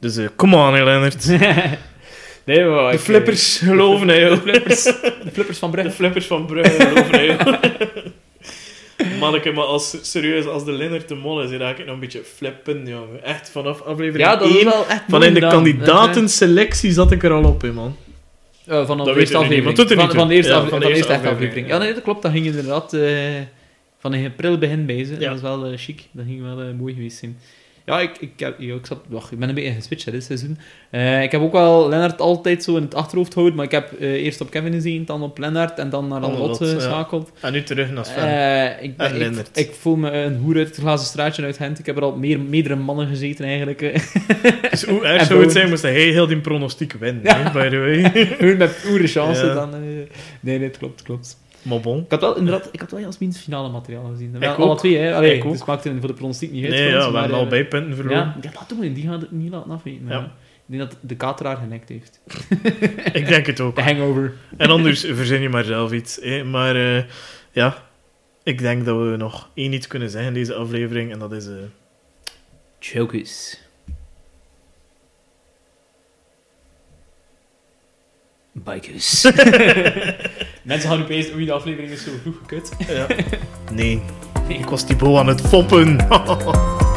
Dus eh come on, Lennart. nee, maar De ik- flippers geloven in jou. De flippers, de flippers van De Brugge. flippers van Brugge geloven in jou. Manneke, maar als, serieus, als de Lennart de mol is, dan ga ik nog een beetje flippen, jongen. Echt, vanaf aflevering Ja, dat is 1, wel echt van in de kandidatenselectie zat ik er al op, hè, man. Eh, van de eerste je aflevering. er van, van de eerste, Ja, afle- van van de de eerste aflevering. aflevering, Ja, nee, dat klopt. Dat ging inderdaad eh, van een april begin bij ze. Ja. Dat is wel eh, chic. Dat ging wel eh, mooi geweest zijn. Ja, ik, ik, heb, ik, zat, wacht, ik ben een beetje geswitcht hè, dit seizoen. Eh, ik heb ook wel Lennart altijd zo in het achterhoofd gehouden, maar ik heb eerst op Kevin gezien, dan op Lennart en dan naar Dan Lot Lot, eh, ja. geschakeld. En nu terug naar Sven. Eh, ik, ben- En ik, Lennart. ik voel me een hoer uit het glazen straatje uit Gent. Ik heb er al meer, meerdere mannen gezeten eigenlijk. dus hoe erg zou het zijn moest hij heel die pronostiek winnen, Ja. by the way. Hoer met oere chance Ja. dan. nee, nee, het klopt, het klopt. Maar bon. Ik had wel inderdaad, ik had wel Jasmin's finale materiaal gezien. Wel, Ik alle ook. twee, hè. Allee, Ik dus ook. het maakte voor de pronostiek niet uit. Nee, ja, ons, we maar, hebben eh, al bijpunten verloren. Ja, ja, doen, die gaat het niet laten afweten. Ja. Ik denk dat de kateraar genekt heeft. Ik denk het ook. De hangover. En anders verzin je maar zelf iets. Hè. Maar eh, ja, ik denk dat we nog één iets kunnen zeggen in deze aflevering. En dat is... eh, Chocus. Bikers. Mensen gaan nu opeens, oei, de aflevering is zo vroeg gekut. ja. Nee, ik was Thibaut aan het foppen.